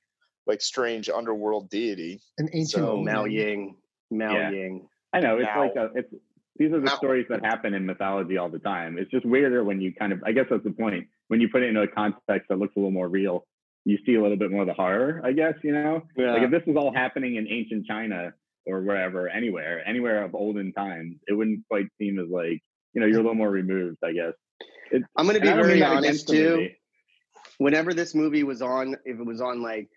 like strange underworld deity. An ancient So- Oh, Mao mm-hmm. Ying. Mao Yeah. Ying. I know it's Now- like a, it's these are the stories that happen in mythology all the time. It's just weirder when you kind of I guess that's the point when you put it into a context that looks a little more real. You see a little bit more of the horror, I guess. You know, like if this was all happening in ancient China or wherever, anywhere, anywhere of olden times, it wouldn't quite seem as like you know you're a little more removed, I guess. It, I'm going to be I don't mean very honest too. Whenever this movie was on, if it was on like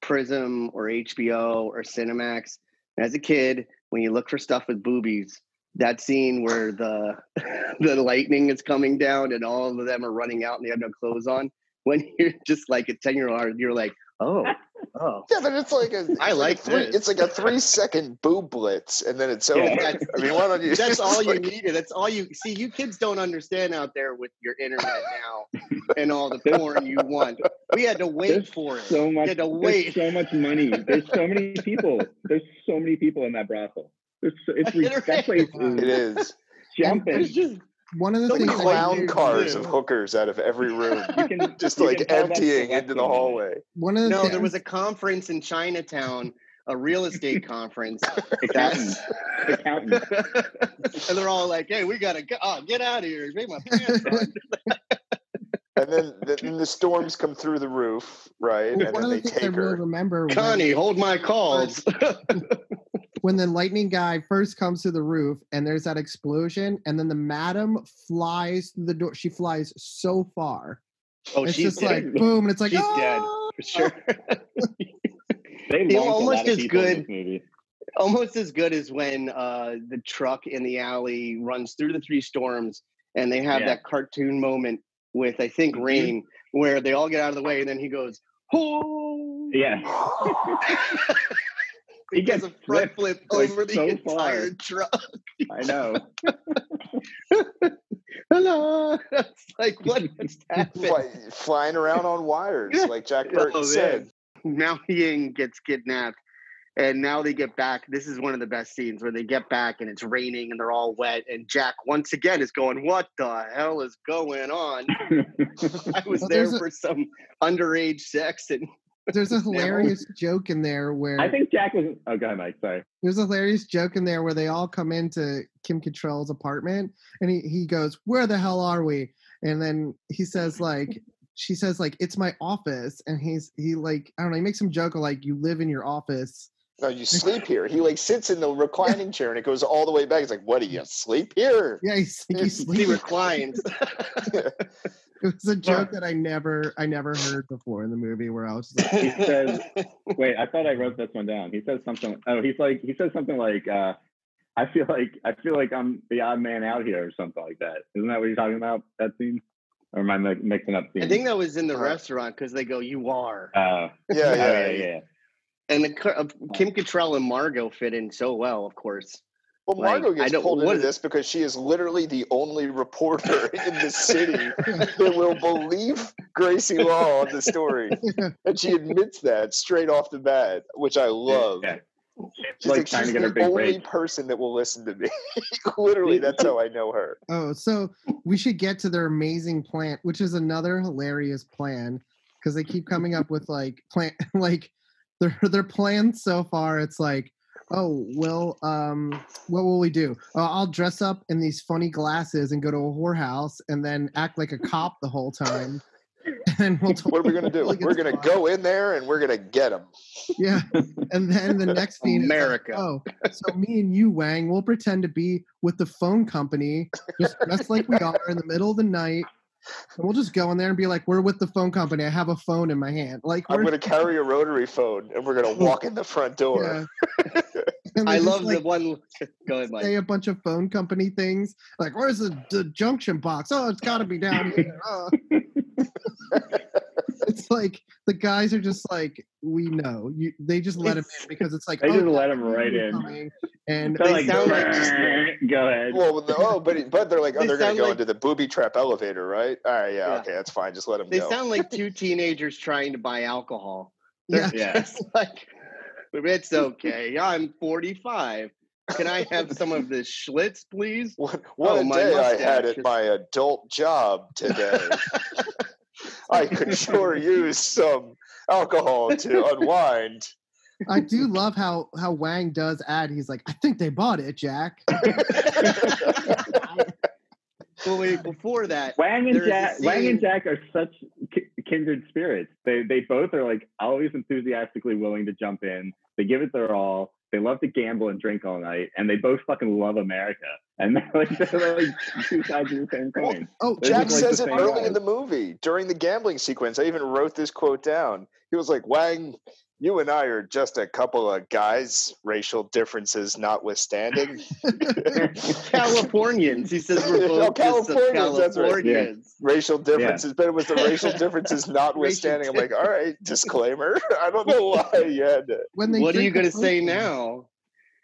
Prism or HBO or Cinemax, as a kid, when you look for stuff with boobies, that scene where the the lightning is coming down and all of them are running out and they have no clothes on, when you're just like a ten year old, you're like, oh, oh, Yeah, but it's like a. I it's like a three, this. It's like a three second boob blitz, and then it's over. Yeah, I mean, why don't you? That's it's all you like- needed. That's all you see. You kids don't understand out there with your internet now and all the porn you want. We had to wait There's for it. so much. we had to wait. so much money. There's so many people. There's so many people in that brothel. There's so, it's re- that place is It is. jumping. There's just One of the Like things clown cars too. of hookers out of every room, You can just you like can emptying into the hallway. one of the no. things, There was a conference in Chinatown, a real estate conference. Accountants. That's and they're all like, "Hey, we gotta go. Oh, get out of here! Make my pants on." And then, then the storms come through the roof, right? one And of then the they things I take really her. remember when- Connie, hold my calls. When the lightning guy first comes to the roof and there's that explosion and then the madam flies through the door she flies so far oh, it's she's just dead. like boom and it's like She's "Ah!" dead for sure. They He almost as good- almost as good as when uh, the truck in the alley runs through the three storms and they have Yeah. that cartoon moment with I think Mhm. Rain where they all get out of the way and then he goes, "Oh!" Yeah. he gets a front flip like, over the so entire far. truck. I know. Hello, it's like what just happened? Fly, flying around on wires, like Jack Oh, Burton man. said. Miao Yin gets kidnapped, and now they get back. This is one of the best scenes where they get back and it's raining and they're all wet. And Jack once again is going, "What the hell is going on?" I was Well, there there's a- for some underage sex, and there's a hilarious joke in there where I think Jack was. Oh, go ahead, Mike. Sorry. there's a hilarious joke in there where they all come into Kim Cattrall's apartment and he, he goes, Where the hell are we? And then he says like she says like it's my office and he's he like I don't know, he makes some joke of like you live in your office. No, you sleep here. He like sits in the reclining chair and it goes all the way back. He's like, "What do you sleep here?" Yeah, he's he's he sleeping. reclines. It was a joke that I never I never heard before in the movie where I was just like, He says, "Wait, I thought I wrote this one down." He says something. Oh, he's like he says something like, uh, "I feel like I feel like I'm the odd man out here" or something like that. Isn't that what you're talking about? That scene, or am I mi- mixing up scenes? I think that was in the restaurant because they go, "You are," Uh, Yeah, oh, yeah, yeah, yeah. and the uh, Kim Cattrall and Margo fit in so well, of course. Well, Margo I gets pulled into this because she is literally the only reporter in the city that will believe Gracie Law on the story, and she admits that straight off the bat, which I love. Yeah. She's Like like, trying to she's the big only break. person that will listen to me. literally, that's how I know her. Oh, so we should get to their amazing plant, which is another hilarious plan because they keep coming up with like plan like their their plans so far. It's like, oh well, um, what will we do? Uh, I'll dress up in these funny glasses and go to a whorehouse and then act like a cop the whole time. And we'll What are we gonna do? Like We're gonna fine. go in there and we're gonna get them. Yeah. And then the next scene is like, America. oh, so me and you, Wang, we'll pretend to be with the phone company, just dressed like we are in the middle of the night. And we'll just go in there and be like, we're with the phone company. I have a phone in my hand. Like I'm gonna carry a rotary phone and we're gonna walk in the front door. yeah. And they I love like, the one. Go ahead, Mike. say a bunch of phone company things. Like, oh, where's the, the junction box? Oh, it's gotta be down here. Oh. it's like the guys are just like, we know. You they just let him in because it's like They oh, just yeah, let him right in. And They're like, sound like go ahead. Well, the, oh, but but they're like, oh, They they're gonna go like- into the booby trap elevator, right? All right, yeah, Yeah. okay, that's fine. Just let them They go. sound like two teenagers trying to buy alcohol. They're Yeah. Yeah. just like, it's okay. I'm 45. Can I have some of this Schlitz, please? What, what Oh, a my day I had mustache at my adult job today. I could sure use some alcohol to unwind. I do love how how Wang does add. He's like, I think they bought it, Jack. Well, wait, before that, Wang and there is a Jack, Wang and Jack are such ki- kindred spirits. They they both are like always enthusiastically willing to jump in. They give it their all. They love to gamble and drink all night, and they both fucking love America. And they're like they're like two sides of the same coin. Oh, They're Jack like says it early guys. in the movie during the gambling sequence. I even wrote this quote down. He was like, Wang, you and I are just a couple of guys, racial differences notwithstanding. Californians. He says we're Oh, both just Californians, that's right. Californians. racial differences, but it was the racial differences notwithstanding. I'm like, all right, disclaimer. I don't know why you had to. When they What are you going to say now?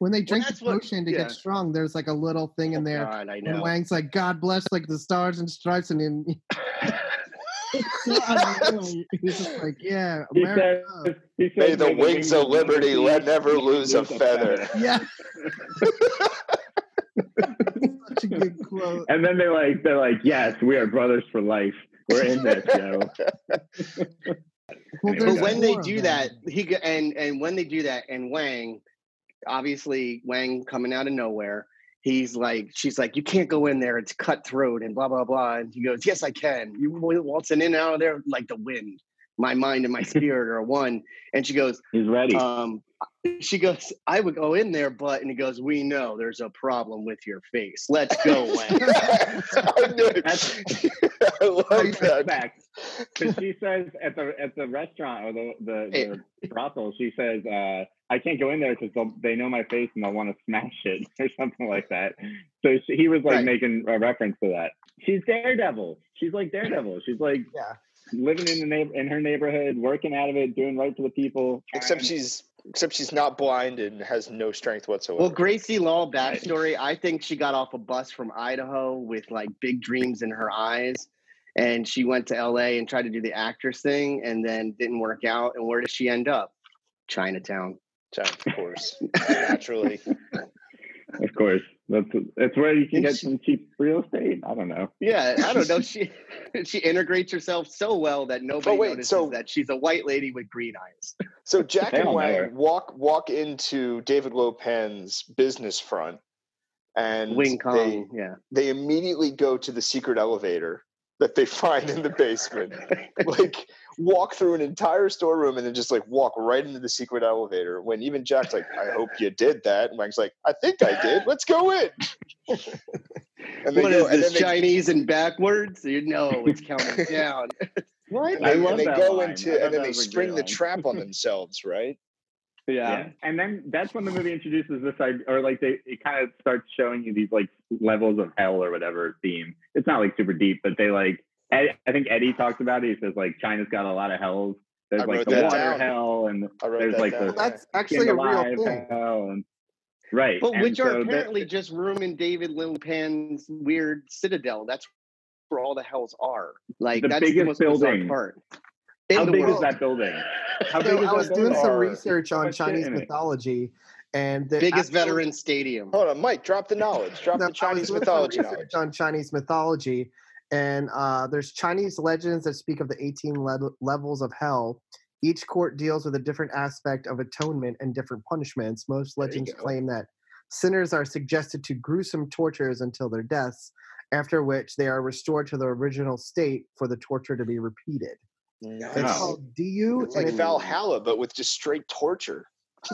When they Well, drink the that's what- potion to yeah. get strong, there's like a little thing in oh, there. God, I And. Wang's like, God bless like the stars and stripes, and then it's so unreal. He's just like, yeah, He America. says, he says, May the wings of liberty let never lose a feather. Yeah. Such a good quote. And then they're like, they're like, yes, we are brothers for life. We're in this, yo. Well, But when they do that, he go- and and when they do that, and Wang, obviously Wang coming out of nowhere, he's like, she's like, you can't go in there, it's cutthroat and blah blah blah, and he goes, yes, I can. You waltzing in and out of there like the wind. My mind and my spirit are one. And she goes, He's ready. um, she goes, I would go in there, but and he goes, we know there's a problem with your face. Let's go, Wang. I knew it. That's- I love that. Respect. Because she says at the at the restaurant or the the, the brothel, she says, uh, "I can't go in there because they know my face and they'll want to smash it or something like that." So she, he was like Right. making a reference to that. She's Daredevil. She's like Daredevil. She's like Yeah. living in the neighbor in her neighborhood, working out of it, doing right for the people. Except she's except she's not blind and has no strength whatsoever. Well, Gracie Law backstory. I think she got off a bus from Idaho with like big dreams in her eyes, and she went to LA and tried to do the actress thing, and then didn't work out. And where does she end up? Chinatown. China, of course, naturally. of course, that's that's where you can get some cheap real estate. I don't know. Yeah, I don't know. She she integrates herself so well that nobody wait, notices so- that she's a white lady with green eyes. So Jack and all know her. Wang walk walk into David Lopan's business front, and Wing they, Yeah. they immediately go to the secret elevator that they find in the basement. like walk through an entire storeroom and then just like walk right into the secret elevator. When even Jack's like, "I hope you did that," and Wang's like, "I think I did. Let's go in." and What go, is and this then they, Chinese and backwards? You know, it's counting down. what? I And love they that go line. Into, and then they spring the trap on themselves, right? Yeah. And then that's when the movie introduces this idea, or like they, it kind of starts showing you these like levels of hell or whatever theme. It's not like super deep, but they like, Ed, I think Eddie talks about it. He says like China's got a lot of hells. There's I like the water down. hell and there's like down. the That's actually a real alive thing. hell and right. But And which are so that- apparently just room in David Lopan's weird citadel. That's where all the hells are. Like The that's the biggest most building. part. how In the big is that building? How So big is I that was doing some Or- research on Chinese mythology, and the biggest actual- veteran stadium. Hold on, Mike. Drop the knowledge. Drop No, the Chinese mythology knowledge. on Chinese mythology, and uh, there's Chinese legends that speak of the 18 le- levels of hell. Each court deals with a different aspect of atonement and different punishments. Most legends claim that sinners are suggested to gruesome tortures until their deaths, after which they are restored to their original state for the torture to be repeated. It's Wow. called Diyu. It's like and it- Valhalla, but with just straight torture.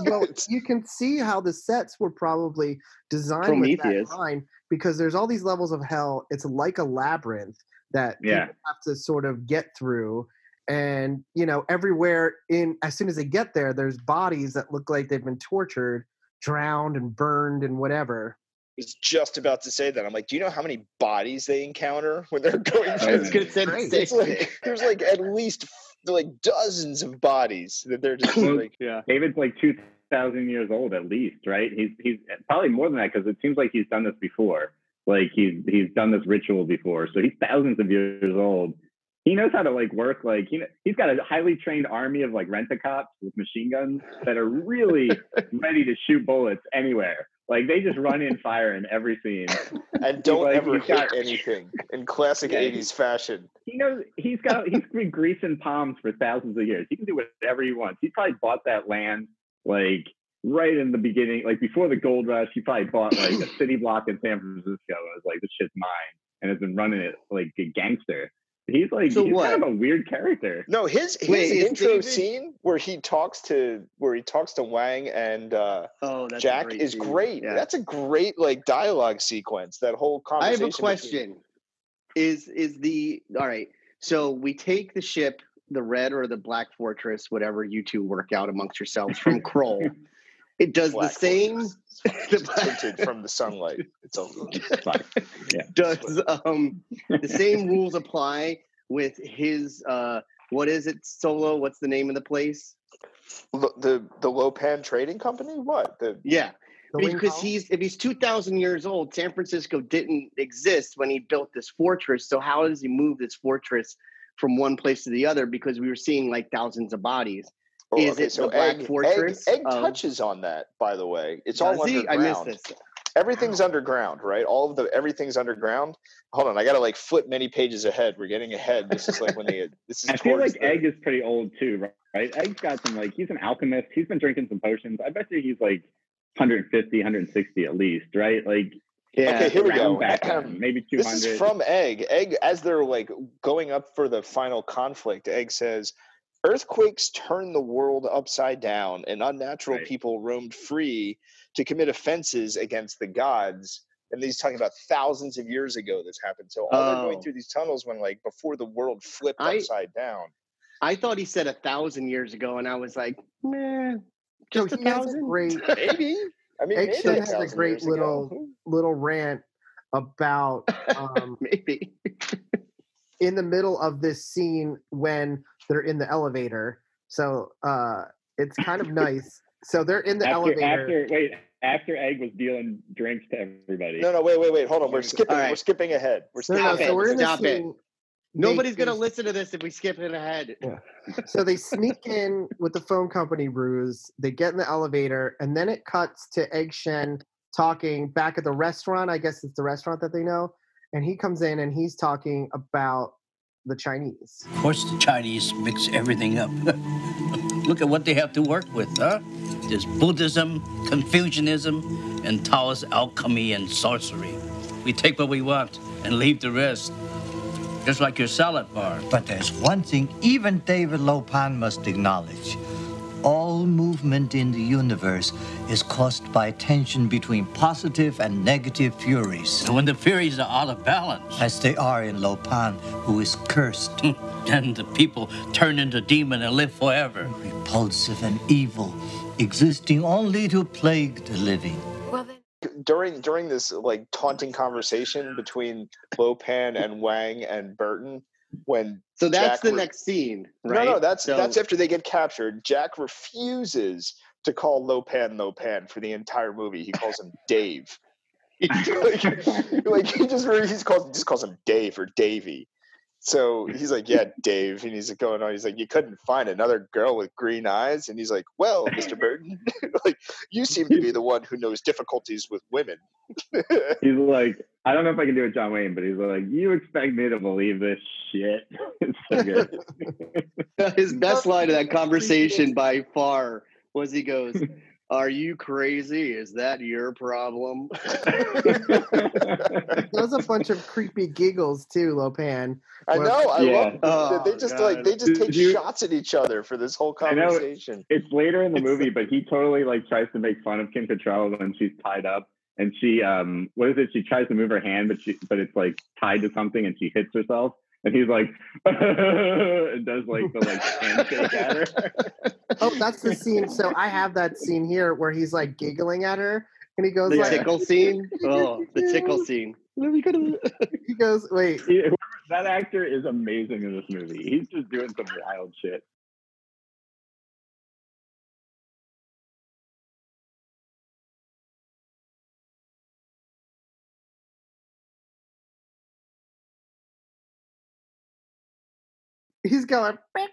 well, you can see how the sets were probably designed with that in mind because there's all these levels of hell. It's like a labyrinth that people Yeah. have to sort of get through. And you know, everywhere in as soon as they get there, there's bodies that look like they've been tortured, drowned, and burned, and whatever. was just about to say that. I'm like, do you know how many bodies they encounter when they're going I through? was gonna say the Great. same It's thing. like there's like at least like dozens of bodies that they're just like yeah. David's like two thousand years old at least, right? He's he's probably more than that because it seems like he's done this before. Like he's he's done this ritual before, so he's thousands of years old. He knows how to like work. Like he he's got a highly trained army of like rent a cops with machine guns that are really ready to shoot bullets anywhere. Like they just run in fire in every scene. and don't like, ever hit got- anything in classic Yeah, 80s fashion. He knows he's got he's been greasing palms for thousands of years. He can do whatever he wants. He probably bought that land like right in the beginning, like before the gold rush. He probably bought like a city block in San Francisco and was like, "This shit's mine," and has been running it like a gangster. He's like So he's what? kind of a weird character. No, his his Wait, intro David- scene where he talks to where he talks to Wang and uh, Oh, that's Jack great is scene. great. Yeah. That's a great like dialogue sequence. That whole conversation. I have a between- question. Is is the all right? So we take the ship, the red or the black fortress, whatever you two work out amongst yourselves from Krull. It does Black the same. It's tinted from the sunlight. It's a Yeah. Does um the same rules apply with his uh what is it solo? What's the name of the place? the the, the Lopan Trading Company. What the Yeah. The because he's if he's two thousand years old, San Francisco didn't exist when he built this fortress. So how does he move this fortress from one place to the other? Because we were seeing like thousands of bodies. Oh, Is okay, it so the Black Egg, Egg, Fortress? Egg of- touches on that, by the way. It's all Does he? I underground. missed this. Everything's underground, right? All of the everything's underground. Hold on, I gotta like flip many pages ahead. We're getting ahead. This is like when they. This is. I feel like the- Egg is pretty old too, right? Egg's got some like he's an alchemist. He's been drinking some potions. I bet you he's like 150, 160 at least, right? Like Yeah. Okay, here we go. back maybe 200. This is from Egg. Egg, as they're like going up for the final conflict, Egg says, Earthquakes turned the world upside down, and unnatural Right. people roamed free to commit offenses against the gods. And he's talking about thousands of years ago this happened. So all they're going Oh. through these tunnels when like before the world flipped I- upside down. I thought he said a thousand years ago, and I was like, man, So just a thousand. great Maybe. I mean, Egg maybe Shen a has a great years ago. little little rant about um, Maybe. in the middle of this scene when they're in the elevator. So uh, it's kind of nice. So they're in the after, elevator. after wait, after Egg was dealing drinks to everybody. No, no, wait, wait, wait. Hold on. We're skipping. All right. We're skipping ahead. We're skipping no, Stop ahead. so we're in the Stop it. scene. Nobody's gonna listen to this if we skip it ahead. So they sneak in with the phone company ruse. They get in the elevator, and then it cuts to Egg Shen talking back at the restaurant. I guess it's the restaurant that they know. And he comes in and he's talking about the Chinese. Of course, the Chinese mix everything up. Look at what they have to work with, huh? There's Buddhism, Confucianism, and Taoist alchemy and sorcery. We take what we want and leave the rest. Just like your salad bar. But there's one thing even David Lopan must acknowledge. All movement in the universe is caused by tension between positive and negative furies. And when the furies are out of balance, As they are in Lopan, who is cursed, then the people turn into demon and live forever. repulsive, and evil, existing only to plague the living. During during this like taunting conversation between Lopan and Wang and Burton when So that's Jack the re- next scene, right? no no that's So- that's after they get captured. Jack refuses to call Lopan Lopan for the entire movie. He calls him Dave. Like, like he just he just calls just calls him Dave or Davy so he's like yeah Dave and he's going on he's like you couldn't find another girl with green eyes and he's like well Mr. Burton like you seem to be the one who knows difficulties with women He's like, I don't know if I can do it, John Wayne, but he's like, you expect me to believe this shit? it's so good. His best line of that conversation by far was he goes, Are you crazy? Is that your problem? There's a bunch of creepy giggles too, Lopan. I know. I Yeah. love that they Oh, just God. like they just Did take you- shots at each other for this whole I know. conversation. it's later in the movie, but he totally like tries to make fun of Kim Cattrall when she's tied up, and she um, what is it? She tries to move her hand, but she but it's like tied to something, and she hits herself. And he's like, and does like the like handshake at her. Oh, that's the scene. So I have that scene here where he's like giggling at her, and he goes The like, tickle scene? Oh, the tickle scene. he goes, wait, He- that actor is amazing in this movie. He's just doing some wild shit. He's going.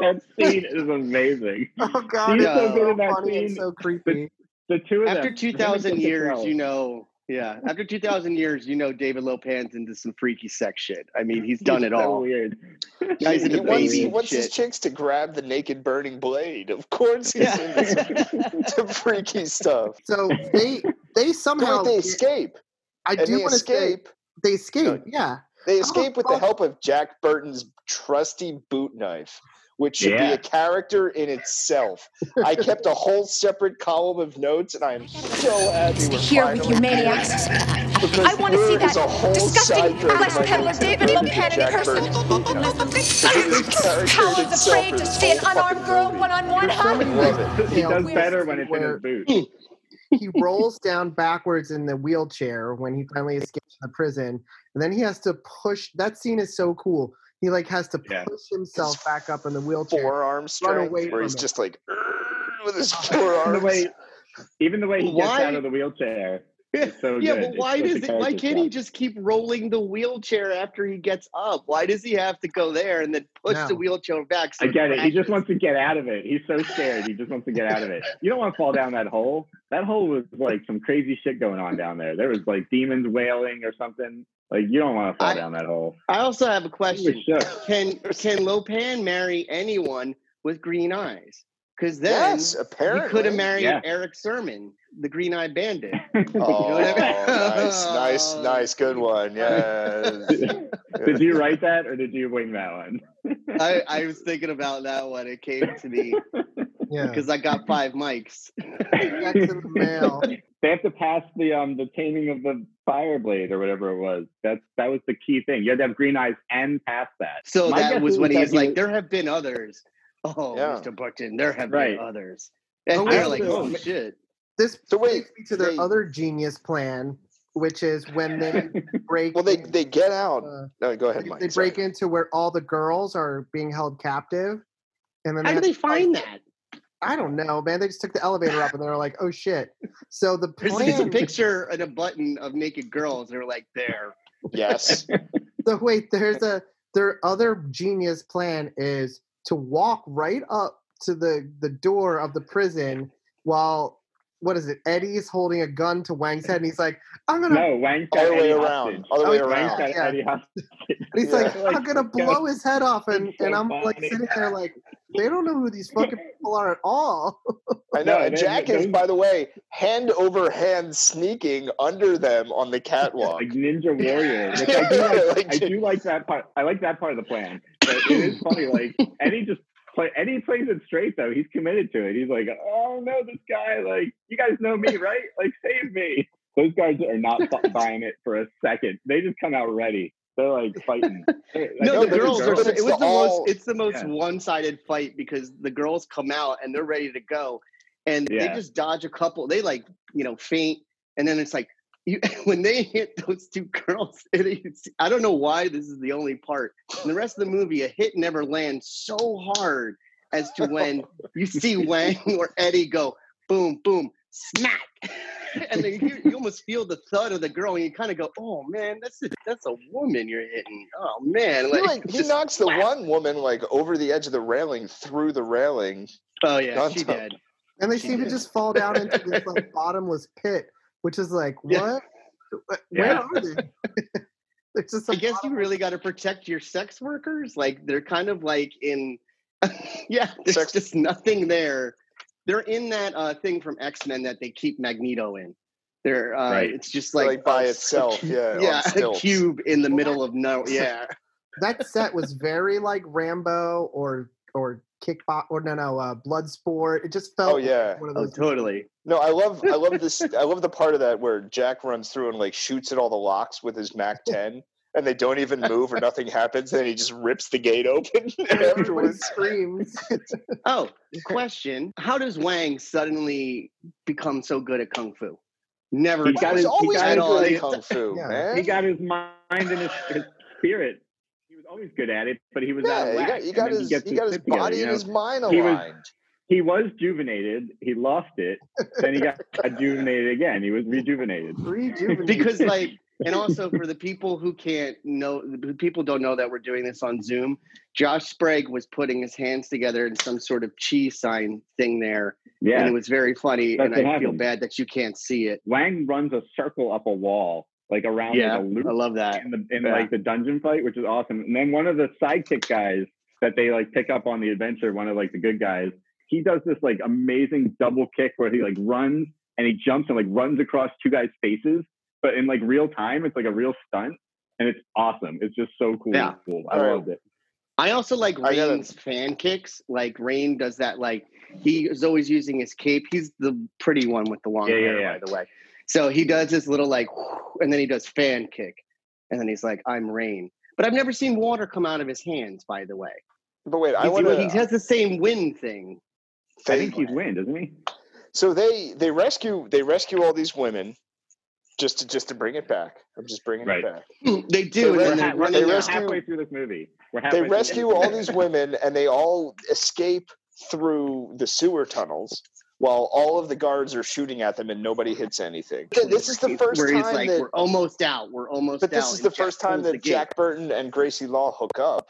That scene is amazing. Oh god, He's so so, good in that funny and scene. so creepy. The two of them. After him two and thousand Jessica years, Biel. you know, yeah. After two thousand years, you know, David Lopan's into some freaky sex shit. I mean, he's done He's it so all. weird. Guys he, into he wants, he and wants his chicks to grab the naked burning blade. Of course, he's Yeah. into some freaky stuff. So they they somehow Wait, they escape. I and do they want to say escape. they escape. Yeah, They How the escape with the help of Jack Burton's trusty boot knife, which should be a character in itself. I kept a whole separate column of notes, and I am so happy we're Here with you maniacs. I want to see that a whole disgusting side thread flesh in my peddler David that Lopan in person. Burton's boot knife. This character Powell's in itself afraid to see an unarmed girl one-on-one There's so hug. many Love it. He does better when it's in where his boot. He rolls down backwards in the wheelchair when he finally escapes the prison, and then he has to push. That scene is so cool. He like has to Yeah. push himself back up in the wheelchair. Forearm strength, where he's it. just like with his Even the forearms. way, even the way he gets Why- out of the wheelchair so yeah, good. but why such a does it? Why can't he just keep rolling the wheelchair after he gets up? Why does he have to go there and then push the wheelchair back? So I get it. He just wants to get out of it. He's so scared. He just wants to get out of it. You don't want to fall down that hole. That hole was like some crazy shit going on down there. There was like demons wailing or something. Like you don't want to fall I- down that hole. I also have a question. shook. Can can Lopan marry anyone with green eyes? Because then Yes, he apparently. could have married Yeah. Erick Sermon, the Green Eyed Bandit. Oh, what I mean? nice, nice, nice, good one. Yeah. did you write that or did you wing that one? I, I was thinking about that when it came to me Yeah, because I got five mics. that's in the mail. they have to pass the um the taming of the fire blade or whatever it was. That's that was the key thing. You had to have green eyes and pass that. So My that was when that he's like, was- "There have been others." Oh, Yeah. Mr. Buckton, there have Right. been others. And Oh, they're like, "Oh shit!" This So wait, takes me to their they- other genius plan, which is when they break. Well, they in- they get out. uh, No, go ahead, they, Mike. they sorry. break into where all the girls are being held captive, and then How do they to fight- find that? I don't know, man. They just took the elevator up, and they were like, "Oh shit!" So the There's, there's a picture and a button of naked girls. They're like, "There." Yes. So wait, there's a their other genius plan is to walk right up to the the door of the prison while what is it? Eddie's holding a gun to Wang's head, and he's like, "I'm gonna." No, Wang's got Other way Eddie around. All the oh, way Oh, around. got Yeah. Eddie hostage. And he's Yeah. like, "I'm gonna blow his head off," and so and I'm like sitting there like, they don't know who these fucking people are at all. I know. And Jack is, by the way, hand over hand sneaking under them on the catwalk. like Ninja Warrior. Which I do like. Like- I do like that part. I like that part of the plan. But it is funny. Like Eddie just play. and he plays it straight though. He's committed to it. He's like, oh no, this guy. Like you guys know me, right? Like save me. Those guys are not buying it for a second. They just come out ready. They're like fighting. Like, No, know, the but girls it's- are. but It was the the all- most. It's the most Yeah. one-sided fight because the girls come out and they're ready to go, and they just dodge a couple. They like you know faint, and then it's like you when they hit those two girls. It, it's, I don't know why this is the only part. In the rest of the movie, a hit never lands so hard as to when you see Wang or Eddie go boom, boom, smack. And then you, you almost feel the thud of the girl, and you kind of go, "Oh man, that's a, that's a woman you're hitting." Oh man, He, like, he just knocks the whap. one woman like over the edge of the railing through the railing. Oh yeah, she up. did. And they She seem to just fall down into this like bottomless pit, which is like, Yeah. what? Where Yeah. are they? It's just I guess you really got to protect your sex workers. Like they're kind of like in, yeah. There's Sex- just nothing there. They're in that uh, thing from X Men that they keep Magneto in. They're uh, Right. it's just Like, like, by a- a itself, cu- yeah, yeah, a cube in the middle of no, yeah. that set was very like Rambo or or kickbox or no no uh, Bloodsport. It just felt Oh, yeah. like one of Oh, those. totally. No, I love I love this I love the part of that where Jack runs through and like shoots at all the locks with his Mac 10 and they don't even move or nothing happens and then he just rips the gate open and afterwards. screams. Oh, question: How does Wang suddenly become so good at kung fu? Never. He got He's his, he always got been his, good like, at kung fu, Yeah. man. he got his mind and his, his spirit. He was always good at it, but he was out yeah, of he whack. got, he got his gets he got his shit together, body you and know? his mind He was- aligned. He was juvenated. He lost it. Then he got rejuvenated again. He was rejuvenated. Rejuvenated. because like and also for the people who can't know the people don't know that we're doing this on zoom josh sprague was putting his hands together in some sort of cheese sign thing there Yeah. and it was very funny That's and what i feel bad that you can't see it Wang runs a circle up a wall, like around yeah like a loop i love that in the in Yeah. like the dungeon fight, which is awesome. And then one of the sidekick guys that they like pick up on the adventure, one of like the good guys, he does this like amazing double kick where he like runs and he jumps and like runs across two guys' faces, but in like real time, it's like a real stunt. And it's awesome. It's just so cool. Yeah. cool. I All right. loved it. I also like I Rain's fan kicks. Like Rain does that. Like he is always using his cape. He's the pretty one with the long Yeah, yeah, hair, yeah. by the way. So he does this little like, and then he does fan kick, and then he's like, "I'm Rain." But I've never seen water come out of his hands. By the way, But wait, I He's- want he has the same wind thing. I think he's wind, doesn't he? So they they rescue they rescue all these women, just to just to bring it back. I'm just bringing Right. it back. They do, They and then they're We're, running they we're rescue- halfway through this movie. They rescue this all these women, and they all escape through the sewer tunnels. While all of the guards are shooting at them and nobody hits anything. This is the first where he's time like, that, "We're almost out. We're almost but out." this is the Jack first time that. Jack Burton and Gracie Law hook up.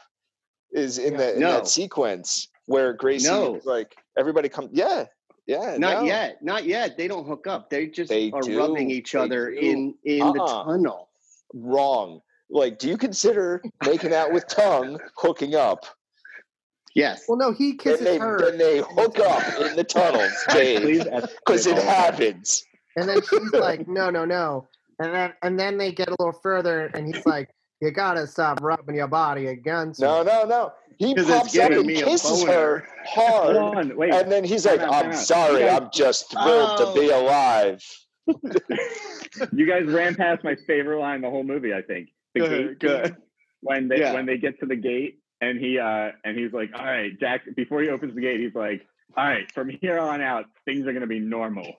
Is in, the, in No. that sequence where Gracie No. is like everybody come. Yeah, yeah. Not no. yet. Not yet. They don't hook up. They just They are do. rubbing each They other do. in in the Uh-uh. tunnel. Wrong. Like, do you consider making out with tongue hooking up? Yes. Well, no, he Then kisses they, her, then they hook up in the tunnels, Dave, because it all of that. happens. and then she's like, "No, no, no," and then and then they get a little further, and he's like, "You gotta stop rubbing your body against me." No, no, no. He 'Cause it's pops up and kisses her hard, on, wait. and then he's like, out, time "I'm sorry, guys- I'm just thrilled to be Oh. alive." you guys ran past my favorite line the whole movie. I think the Good, gate good. when they Yeah. when they get to the gate and he uh and he's like, all right, Jack. Before he opens the gate, he's like, all right, from here on out, things are gonna be normal.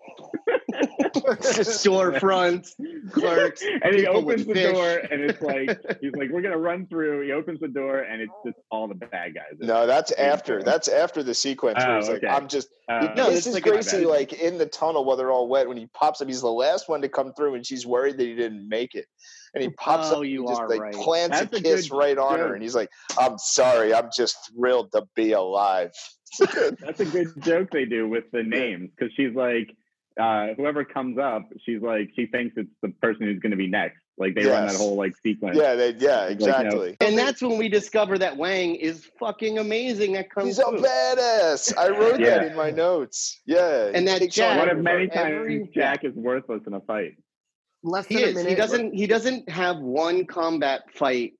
Storefronts, clerks, and he opens the fish. door and it's like he's like, we're gonna run through. He opens the door and it's just all the bad guys. No, that's after. That's after the sequence where Oh, he's like, "I'm just." Uh, He No, it's kisses like a- Gracie like in the tunnel while they're all wet. When he pops up, he's the last one to come through, and she's worried that he didn't make it. And he pops Oh, up, and you he just are like right. plants That's a a kiss good right on her, and he's like, "I'm sorry, I'm just thrilled to be alive." That's a good joke they do with the names because she's like, uh, whoever comes up, she's like, she thinks it's the person who's going to be next. Like they run that whole like sequence. yeah, they, yeah, Like, you know, exactly. And that's when we discover that Wang is fucking amazing at kung He's a badass. I wrote that in my notes. Yeah, And that Jack- on One of many Every- times Jack is worthless in a fight. Less He than a minute. He doesn't. He doesn't have one combat fight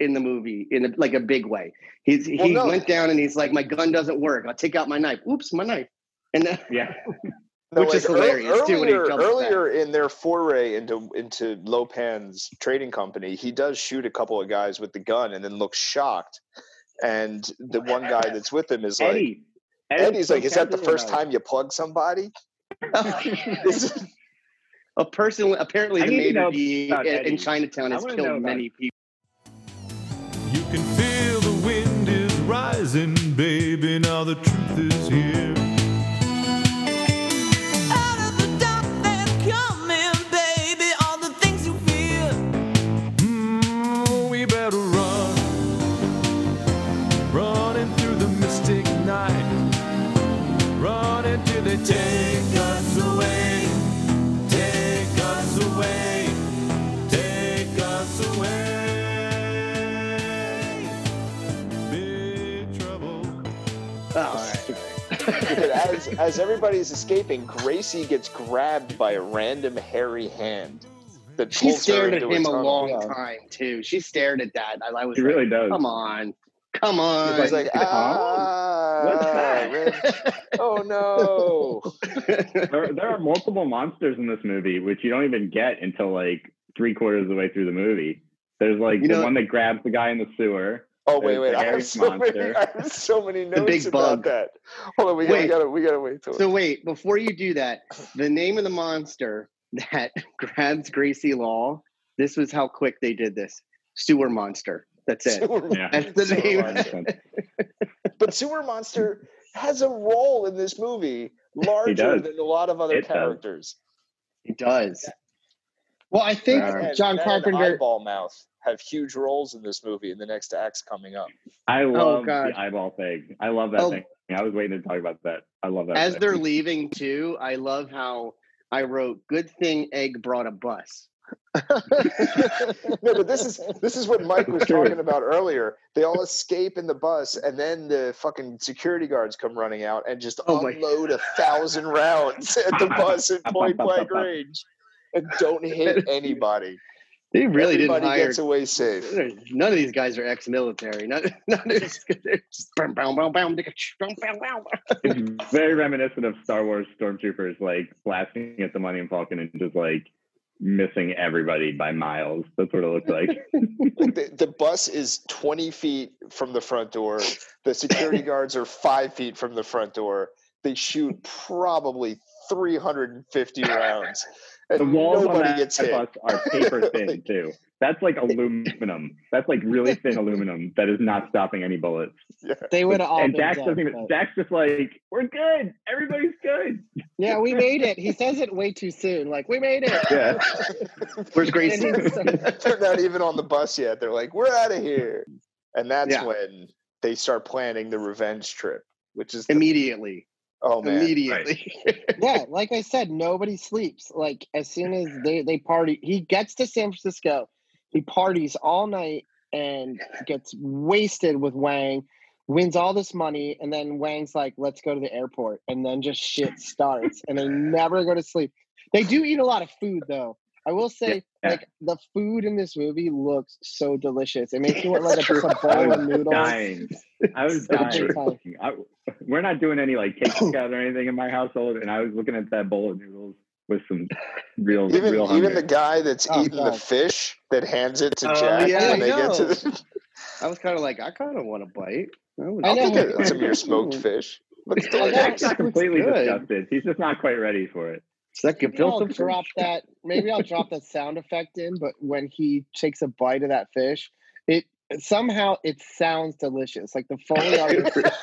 in the movie in a, like a big way. He's oh, he Well, no. went down and he's like, my gun doesn't work. I'll take out my knife. Oops, my knife. And then, Yeah. Which is hilarious, too, Earlier, jumps earlier in their foray into into Lopan's trading company, he does shoot a couple of guys with the gun and then looks shocked. And the one guy that's with him is like, Eddie. Eddie's like, "Is that the first time you plug somebody?" This- a person apparently I the need to know maitre in Chinatown has killed about- many people. You can feel the wind is rising, baby. Now the truth is here. As as everybody's escaping, Gracie gets grabbed by a random hairy hand. That She stared at him a tunnel. long time too. She stared at that. I, I was He like, really does. come on, come on. He's like, ah, What's that? Oh no. there, there are multiple monsters in this movie, which you don't even get until like three quarters of the way through the movie. There's like You the know- one that grabs the guy in the sewer. Oh wait, wait! I have so many. I have so many notes big about bug. that. Hold on, we gotta, Wait. gotta, we gotta wait till. So wait, before you do that, the name of the monster that grabs Gracie Law. This was how quick they did this. Sewer monster. That's it. Sewer- Yeah. That's the Sewer name. monster. but Sewer Monster has a role in this movie larger than a lot of other It does. characters. He does. Well, I think Alright. John Ned Carpenter. and Eyeball Mouth have huge roles in this movie in the next acts coming up. I oh, love God. the eyeball thing. I love that Oh. thing. I was waiting to talk about that. I love that. As thing. they're leaving too, I love how I wrote "Good thing Egg brought a bus." no, but this is this is what Mike was talking about earlier. They all escape in the bus, and then the fucking security guards come running out and just Oh unload a thousand rounds at the bus at point blank range, and don't hit anybody. They really Everybody didn't hire. gets away safe. None of these guys are ex-military. None, none of these guys are just it's very reminiscent of Star Wars stormtroopers like blasting at the Millennium Falcon and just like missing everybody by miles. That's what it looks like. Like the, the bus is 20 feet from the front door. The security guards are five feet from the front door. They shoot probably 350 rounds. And the walls on that gets hit. bus are paper thin too. That's like aluminum. That's like really thin aluminum that is not stopping any bullets. They would have all and been Dax doesn't even. but- Dax just like we're good. Everybody's good. Yeah, we made it. He says it way too soon. Like we made it. Yeah. Where's And Gracie? he's like- They're not even on the bus yet. They're like, we're out of here. And that's Yeah. when they start planning the revenge trip, which is the, Immediately. Oh man. Immediately. yeah, like I said, nobody sleeps. Like as soon as they they party, he gets to San Francisco. He parties all night and gets wasted with Wang. Wins all this money, and then Wang's like, "Let's go to the airport," and then just shit starts, and they never go to sleep. They do eat a lot of food, though. I will say, Yeah. like the food in this movie looks so delicious. It makes you want like a, True. just a I bowl of was noodles. dying. I was So dying. I, we're not doing any like takeout or anything in my household, and I was looking at that bowl of noodles with some real, Even real even the guy that's Oh, eating the fish that hands it to Oh, Jack yeah, when I they get to know. the I was kind of like, I kind of want to bite. I I'll know. take some of your smoked fish. Looks I Jack's not completely disgusted. He's just not quite ready for it. Second, Maybe I'll drop that. Maybe I'll drop that sound effect in. But when he takes a bite of that fish, it somehow it sounds delicious. Like the Foley artist.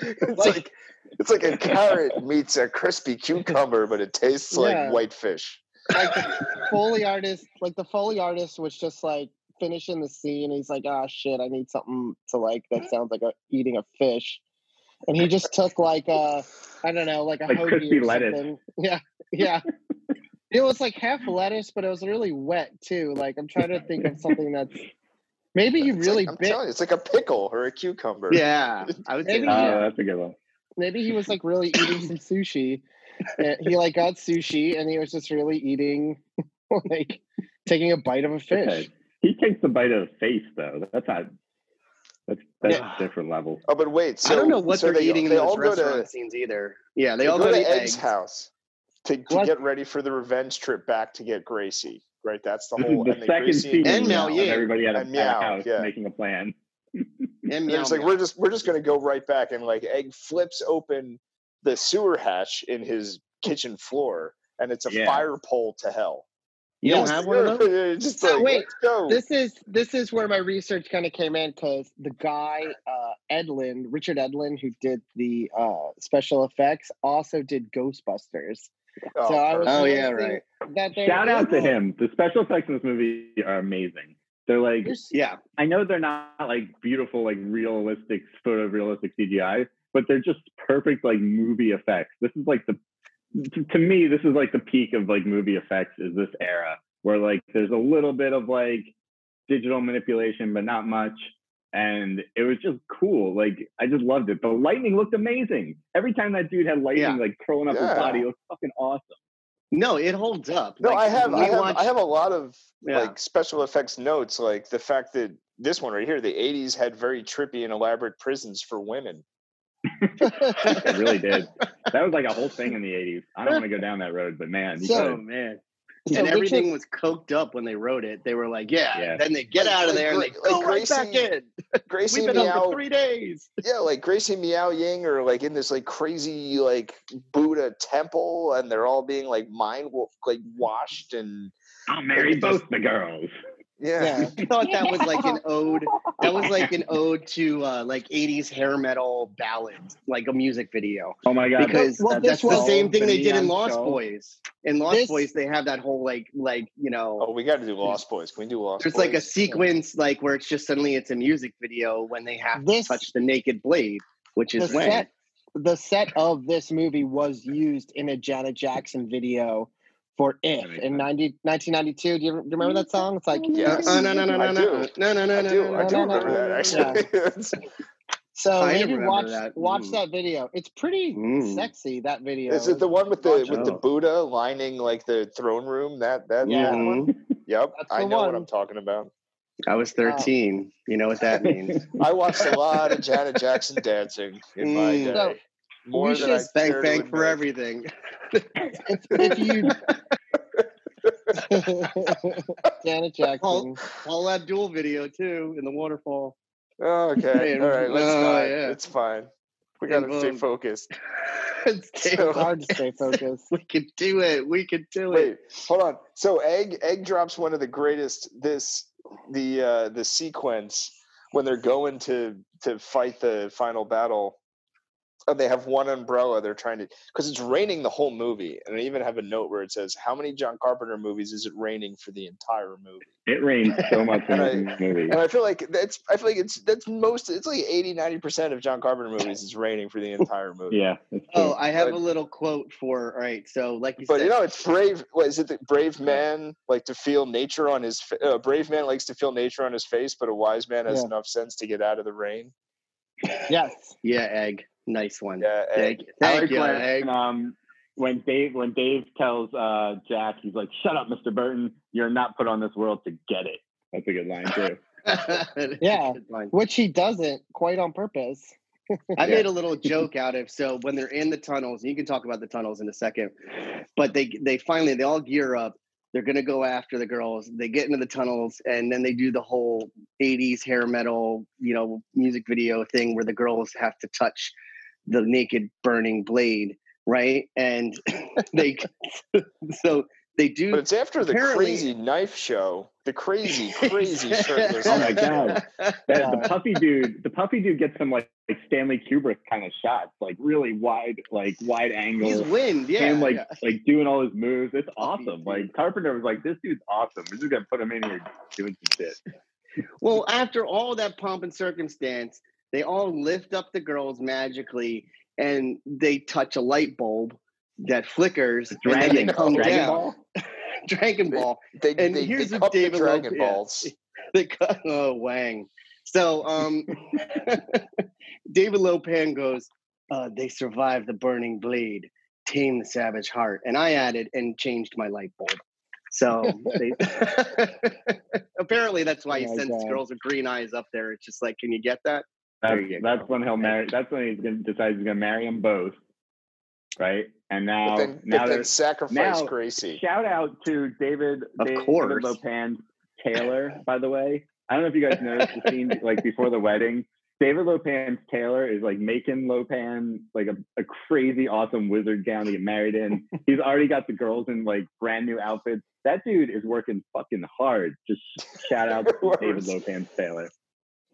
it's like it's like a carrot meets a crispy cucumber, but it tastes Yeah. like white fish. like the Foley artist, like the Foley artist was just like finishing the scene. He's like, "Ah, shit, I need something to like that sounds like a, eating a fish," and he just took like a, I don't know, like a Like hoagie crispy or lettuce. something. Yeah, yeah. It was like half lettuce, but it was really wet too. Like I'm trying to think of something that's maybe he It's really like, I'm bit. You, it's like a pickle or a cucumber. Yeah, I would say Maybe that. Oh, Yeah. that's a good one. maybe he was like really eating some sushi. Eh, he like got sushi and he was just really eating like taking a bite of a fish. Okay. He takes the bite of the face though. That's not. That's that's Yeah. different level. Oh, but wait. So I don't know what so they're they, eating They in those all go restaurant to scenes either. Yeah, they, they all go go, to to Egg's eggs. house to, to get ready for the revenge trip back to get Gracie. Right. That's the This whole. is the and then second Gracie scene And of Miao Yin. everybody at a, And at a Meow, house yeah. making a plan. And And meow, it's like meow. we're just we're just gonna go right back and like Egg flips open the sewer hatch in his kitchen floor and it's a Yeah. fire pole to hell. You don't Just- have one of those? Just So like, wait, let's. This is this is where my research kind of came in because the guy uh, Edlund, Richard Edlund, who did the uh, special effects, also did Ghostbusters. Oh, so I was Oh, yeah, right. That Shout out to him. The special effects in this movie are amazing. They're like there's- Yeah, I know they're not like beautiful, like realistic, photorealistic CGI, but they're just perfect like movie effects. This is like the to, to me, this is like the peak of like movie effects is this era where like there's a little bit of like digital manipulation, but not much. And it was just cool. Like I just loved it. The lightning looked amazing. Every time that dude had lightning Yeah. like curling up Yeah. his body, it looked fucking awesome. no, it holds up. No, Like, I have I have watched- I have a lot of Yeah. like special effects notes, like the fact that this one right here, the '80s had very trippy and elaborate prisons for women. It really did. That was like a whole thing in the '80s. I don't want to go down that road, but man, you So- Oh could. man, So and everything is- was coked up when they wrote it. They were like, "Yeah." Yeah. Then they get Like- out of like there and they Gra- go like right back in. Gracie We've been Meow, up for three days. yeah, like Gracie Miao Yin are like in this like crazy like Buddha temple, and they're all being like mind wa- like washed and I'll marry both the girls. Yeah. I thought that was like an ode. That was like an ode to uh, like '80s hair metal ballads, like a music video. Oh my god! Because Well, uh, this that's the was- same thing they did in Lost Show. Boys. In Lost This- Boys, they have that whole like like you know. Oh, we got to do Lost Boys. Can we do Lost There's Boys? like a sequence like where it's just suddenly it's a music video when they have This- to touch the naked blade, which the is when. set the set of this movie was used in a Janet Jackson video for If in 90, 1992. Do you, do you remember that song? It's like Yes. Uh, no, no, no, no, I no, do. no, no, no, I no, do. no, I do no, no, remember no, that no, no, actually. so I maybe remember watch that. watch Mm. that video. It's pretty Mm. sexy that video. Is it the one with the Watch with the it. Buddha lining like the throne room? That that Yeah. Mhm. Yep, That's I the know what one. I'm talking about. I was 13. You know what that means. I watched a lot of Janet Jackson dancing in my Mm. day. So, More we than should I Thank, thank for everything. if, if you Janet Jackson. Paul, Paula Abdul video too in the waterfall. Oh, okay, Man, all right, let's oh, not. yeah. It's fine. We gotta And, stay um, focused. It's So- hard to stay focused. we can do it. We can do Wait, it. hold on. So egg egg drops one of the greatest this the uh the sequence when they're going to to fight the final battle. And they have one umbrella. They're trying to because it's raining the whole movie, and I even have a note where it says, "How many John Carpenter movies is it raining for the entire movie?" It rains so much in And this movie. And I feel like that's I feel like it's that's most it's like 80 90 percent of John Carpenter movies is raining for the entire movie. Yeah. Oh. I have But- a little quote for. All right, so like you said, But said, you know, it's brave. What is it? The brave man like to feel nature on his. fa- A brave man likes to feel nature on his face, but a wise man has Yeah. enough sense to get out of the rain. Yes. yeah, egg, nice one. Yeah, Thank, egg. Thank you, when, egg. um, when Dave when Dave tells uh, Jack, he's like, "Shut up, Mr. Burton. You're not put on this world to get it." That's a good line too. Yeah. Line. Which he doesn't quite on purpose. I Yeah. made a little joke out of so when they're in the tunnels, and you can talk about the tunnels in a second, but they they finally they all gear up. They're gonna go after the girls. They get into the tunnels, and then they do the whole '80s hair metal, you know, music video thing where the girls have to touch the naked burning blade, right? And they so they do. But it's after the crazy knife show. The crazy, crazy shirtless. Oh my god, show. that, the puffy dude, the puffy dude gets some like, like Stanley Kubrick kind of shots, like really wide, like wide angle. He's wind, yeah. him like yeah. like doing all his moves. It's awesome. Like Carpenter was like, "This dude's awesome. We're just gonna put him in here doing some shit." Well, after all that pomp and circumstance, they all lift up the girls magically and they touch a light bulb that flickers Dragon, they come Dragon down. Ball. Dragon Ball. They, And they, here's they what cup the David Dragon Lopez- balls. They cut oh Wang. So um David Lopan goes, uh, they survived the burning blade, tame the savage heart. And I added and changed my light bulb. So they apparently that's why he Oh sends God. girls with green eyes up there. It's just like, can you get that? That's, that's go. when he'll marry. That's when he's gonna decide he's gonna marry them both, right? And now, But then, now but they're then sacrifice now- Gracie. shout out to David, Of David course. Lopan Taylor, by the way. I don't know if you guys noticed the scene like before the wedding. David Lopan's Taylor is like making Lopan like a, a crazy awesome wizard gown to get married in. He's already got the girls in like brand new outfits. That dude is working fucking hard. Just shout out to David Lopan's Taylor.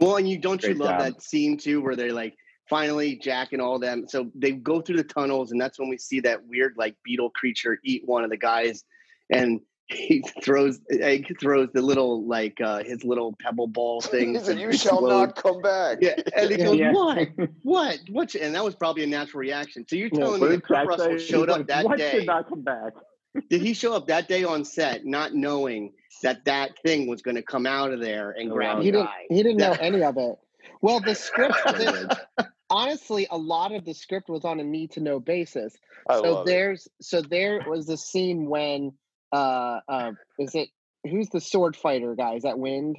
Well, and you don't you love job. that scene too, where they're like finally Jack and all them. So they go through the tunnels, and that's when we see that weird like beetle creature eat one of the guys, and he throws Egg throws the little like uh his little pebble ball thing. He said, "You shall not come back." Yeah, and he goes, Yeah. "What? What? What?" And that was probably a natural reaction. So you're telling What me that Kurt Russell showed up like, that what day? should not come back? Did he show up that day on set, not knowing that that thing was going to come out of there and grab wow. a he didn't guy? he didn't know any of it. Well, the script Really this, honestly, a lot of the script was on a need to know basis. I so love it. there's so there was a scene when uh uh is it who's the sword fighter guy? Is that Wind?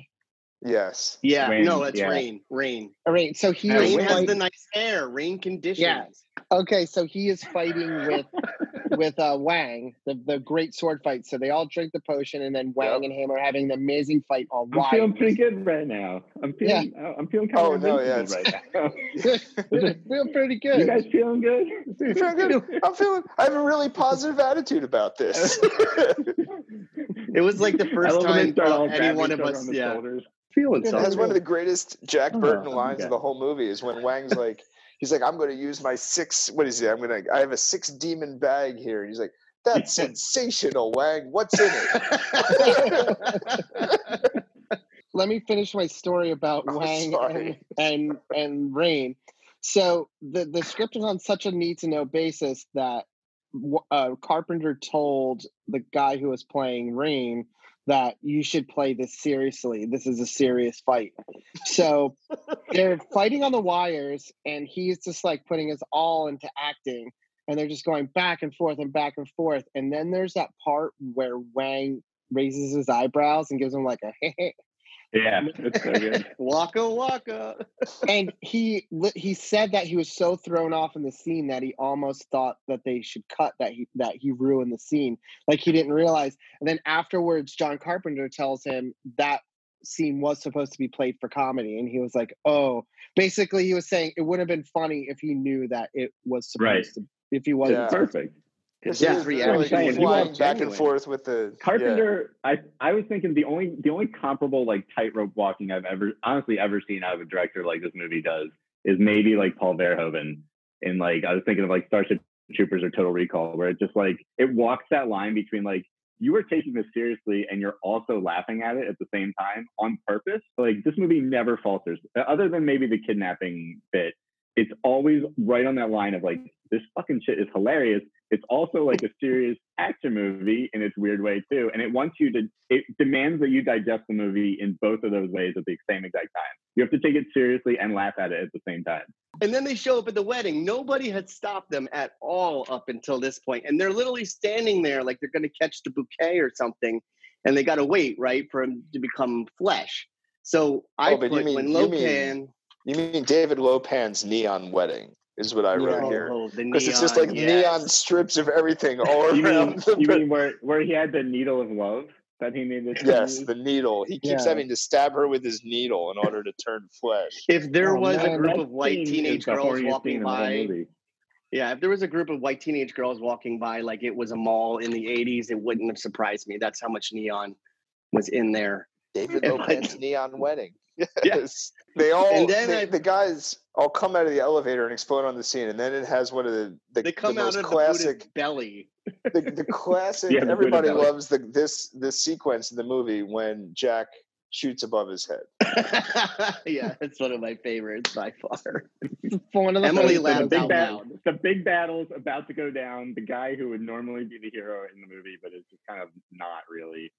Yes. Yeah, Rain, no, that's yeah. Rain. Rain. All right, so he Rain has fight- the nice hair. Rain conditions. Yeah. Okay, so he is fighting with with uh, Wang, the, the great sword fight. So they all drink the potion, and then Wang and him are having an amazing fight on I'm wires. feeling pretty good right now. I'm feeling. I'm feeling kind Oh, of no, yeah, invincible right now. feel pretty good. You guys feeling good? I'm feeling good. I'm feeling. I have a really positive attitude about this. It was like the first love when they time start uh, any one of us, on yeah, shoulders. feeling It has something. one of the greatest Jack Oh, Burton lines okay. of the whole movie is when Wang's like, he's like, I'm going to use my six. What is it? I'm going to. I have a six demon bag here. And he's like, that's sensational, Wang. What's in it? Let me finish my story about Oh, Wang and, and and Rain. So the the script was on such a need to know basis that uh, Carpenter told the guy who was playing Rain that you should play this seriously. This is a serious fight. So they're fighting on the wires, and he's just like putting his all into acting, and they're just going back and forth and back and forth. And then there's that part where Wang raises his eyebrows and gives him like a Yeah, it's so good. Waka waka. and he he said that he was so thrown off in the scene that he almost thought that they should cut that he that he ruined the scene like he didn't realize and then afterwards john carpenter tells him that scene was supposed to be played for comedy and he was like oh basically he was saying it would have been funny if he knew that it was supposed Right. to if he wasn't Yeah. Perfect. Because Yeah, he was three really hours. Saying, he flying was back and forth with the yeah. Carpenter, I I was thinking the only the only comparable like tightrope walking I've ever honestly ever seen out of a director like this movie does is maybe like Paul Verhoeven in like I was thinking of like Starship Troopers or Total Recall where it just like it walks that line between like you are taking this seriously and you're also laughing at it at the same time on purpose. Like this movie never falters, Uh, other than maybe the kidnapping bit. It's always right on that line of like this fucking shit is hilarious. It's also like a serious action movie in its weird way too, and it wants you to. It demands that you digest the movie in both of those ways at the same exact time. You have to take it seriously and laugh at it at the same time. And then they show up at the wedding. Nobody had stopped them at all up until this. And they're literally standing there like they're going to catch the bouquet or something. And they got to wait, right, for him to become flesh. So I Oh, but you put mean- when you Lopan. mean- You mean David Lopan's neon wedding is what I wrote Oh, here. Because it's just like yes. neon strips of everything all You mean around the you mean where where he had the needle of love that he needed? to Yes, use? the needle. He keeps Yeah. having to stab her with his needle in order to turn flesh. If there Oh, was a group of white teenage girls walking in the whole by, yeah, if there was a group of white teenage girls walking by like it was a mall in the 80s, it wouldn't have surprised me. That's how much neon was in there. David And like- neon wedding. Yeah. Yes. They all And then they- I- the guys all come out of the elevator and explode on the scene, and then it has one of the the, They come the out most of classic the belly. the, the classic Yeah, the Buddha everybody belly. loves the this this sequence in the movie when Jack shoots above his head. yeah, it's one of my favorites by far. one of the Emily first- laughed the big out bat- loud. the big battle's about to go down. The guy who would normally be the hero in the movie, but is just kind of not really,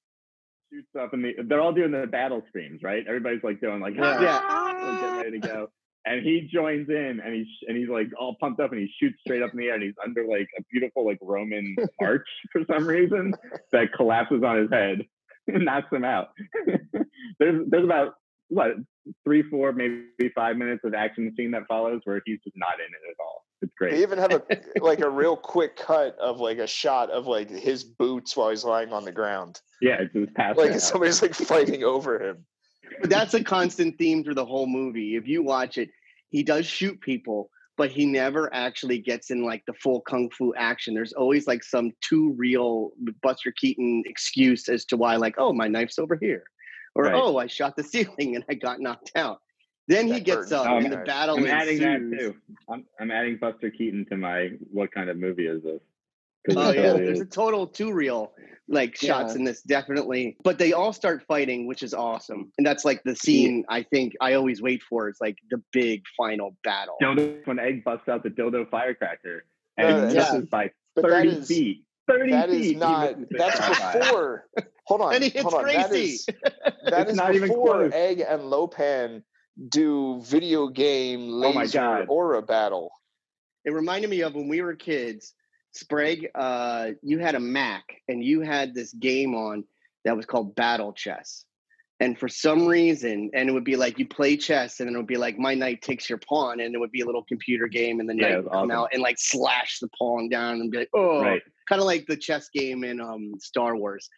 shoots up and the, they're all doing the battle screams, right? Everybody's like doing like Yeah. Yeah. getting ready to go. Ah! And he joins in and he's and he's like all pumped up and he shoots straight up in the air and he's under like a beautiful like Roman arch for some reason that collapses on his head and knocks him out. there's there's about what three, four, maybe five minutes of action scene that follows where he's just not in it at all. It's great. They even have a like a real quick cut of like a shot of like his boots while he's lying on the ground. Yeah, it's just past Like out. somebody's like fighting over him. But that's a constant theme through the whole movie. If you watch it, he does shoot people, but he never actually gets in like the full kung fu action. There's always like some too real Buster Keaton excuse as to why, like, oh, my knife's over here, or Right. oh, I shot the ceiling and I got knocked out. Then he gets Burton. up Um, and the battle I'm adding that too. I'm, I'm adding Buster Keaton to my what kind of movie is this? Oh yeah, totally there's is. a total two real like shots in this definitely. But they all start fighting, which is awesome, and that's like the scene I think I always wait for. It's like the big final battle. dildo when Egg busts out the dildo firecracker and Uh, it yeah. misses by 30 is- feet. 30 That feet. is not. That's before. Hold on. And he hits hold on. That Gracie. is that It's is not even before close. Egg and Lopan do video game Oh my laser God. aura battle. It reminded me of when we were kids. Sprague, uh, you had a Mac and you had this game on that was called Battle Chess. And for some reason, and it would be like you play chess, and then it would be like my knight takes your pawn, and it would be a little computer game, and the Yeah, knight it would was come awesome. out and like slash the pawn down and be like, oh, Right. kind of like the chess game in um Star Wars.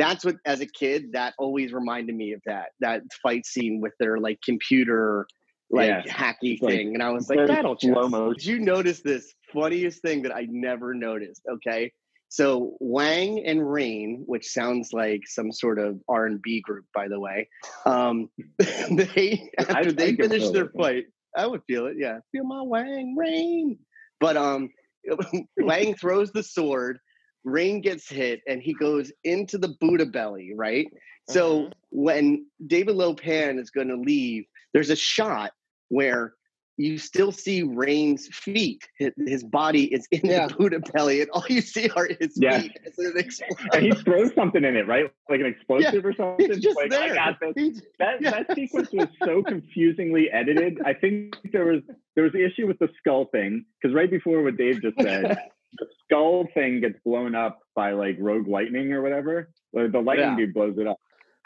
That's what, as a kid, that always reminded me of that that fight scene with their like computer like Yeah. hacky It's like thing, and I was like, that'll slow motion. Did you notice this funniest thing that I never noticed? Okay, so Wang and Rain, which sounds like some sort of R and B group, by the way, um, they after they finish their it. fight, I would feel it. Yeah, feel my Wang Rain. But um, Wang throws the sword. Rain gets hit, and he goes into the Buddha belly. Right. So mm-hmm. when David Lopan is going to leave, there's a shot where you still see Rain's feet. His, body is in Yeah. the Buddha belly, and all you see are his Yeah. feet. as it explodes. And he throws something in it, right? Like an explosive or something. It's just like, there. I got this. He's- That yeah. that sequence was so confusingly edited. I think there was there was the issue with the skull thing because right before what Dave just said, the skull thing gets blown up by like rogue lightning or whatever. The lightning Yeah. dude blows it up,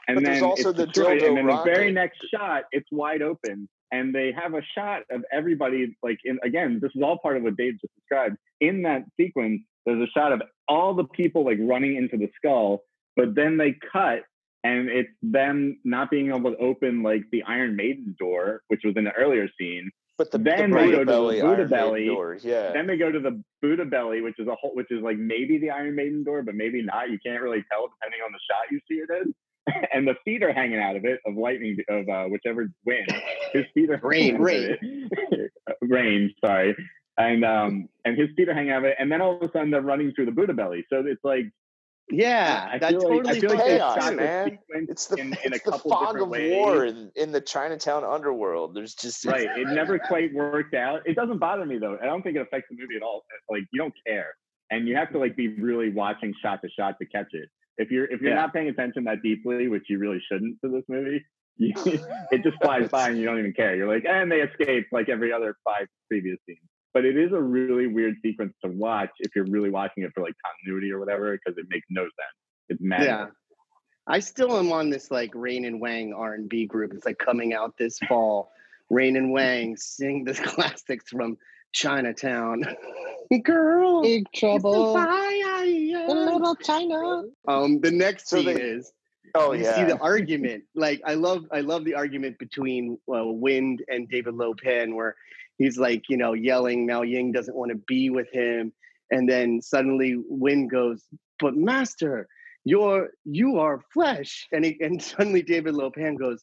and But then there's also the destroyed, dildo and then the very next shot, it's wide open, and they have a shot of everybody like in again. This is all part of what Dave just described. In that sequence, there's a shot of all the people like running into the skull, but then they cut and it's them not being able to open like the Iron Maiden door, which was in the earlier scene. But the, then the they Buddha go to belly, the Buddha belly. door, yeah. Then they go to the Buddha belly, which is a whole, which is like maybe the Iron Maiden door, but maybe not. You can't really tell depending on the shot you see it in. and the feet are hanging out of it of lightning of uh, whichever wind. His feet are Rain, hanging out of it. rain. Sorry. And um and his feet are hanging out of it, and then all of a sudden they're running through the Buddha belly. So it's like Yeah, I that feel like- I totally feel like chaos, shot man. It's the in, in a it's the couple fog of ways. war in, in the Chinatown underworld. There's just right. It never quite worked out. It doesn't bother me though. I don't think it affects the movie at all. Like you don't care, and you have to like be really watching shot to shot to catch it. If you're if you're Yeah. not paying attention that deeply, which you really shouldn't to this movie, you, it just flies by and you don't even care. You're like, eh, and they escaped like every other five previous scenes. But it is a really weird sequence to watch if you're really watching it for like continuity or whatever, because it makes no sense. It's mad. Yeah. I still am on this like Rain and Wang R and B group. It's like coming out this fall. Rain and Wang sing the classics from Chinatown. Girl, Big trouble. fire. little China. Um, the next So scene is oh you yeah. see the argument. Like I love, I love the argument between uh, Wind and David Lopan, where he's like, you know, yelling. Miao Yin doesn't want to be with him, and then suddenly Wind goes, "But Master, you're you are flesh," and he, and suddenly David Lopan goes,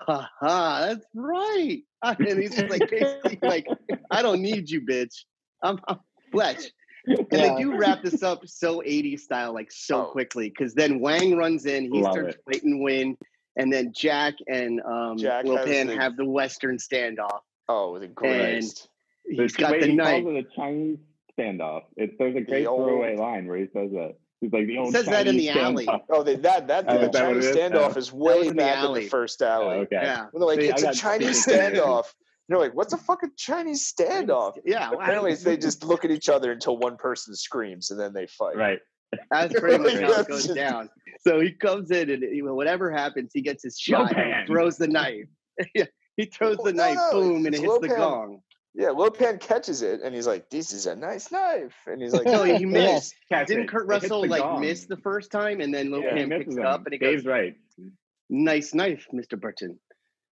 "Ha ha, that's right," and he's just like basically like, "I don't need you, bitch. I'm, I'm flesh." And Yeah. they do wrap this up so 80s style, like so Oh. quickly, because then Wang runs in, he Love starts it. fighting Win, and then Jack and um, Jack Will Pan the- have the Western standoff. Oh, the greatest. He's The- got wait, the he knife. calls it a Chinese standoff. It's there's a great old- throwaway line where he says that. He's like the old says that in Chinese the alley. standoff. Oh, they, that uh, that Oh, the that Chinese is? standoff Oh. is way was in the back in the first Oh, alley. okay. Yeah. When they're like, See, it's a Chinese standoff. And they're like, what's a fucking Chinese standoff? Yeah. Apparently, they just look at each other until one person screams and then they fight. Right. That's pretty much how it goes down. So he comes in, and you know, whatever happens, he gets his shot, and he throws the knife. Yeah, he throws the No, knife, no, boom, and it it's hits the gong. Yeah, Lopan catches it and he's like, "This is a nice knife," and he's like, No, he missed. Catch Didn't. Kurt Russell like gong. miss the first time, and then Yeah, he Lopan misses picks him. it up, and he Dave's goes, right. Nice knife, Mr. Burton.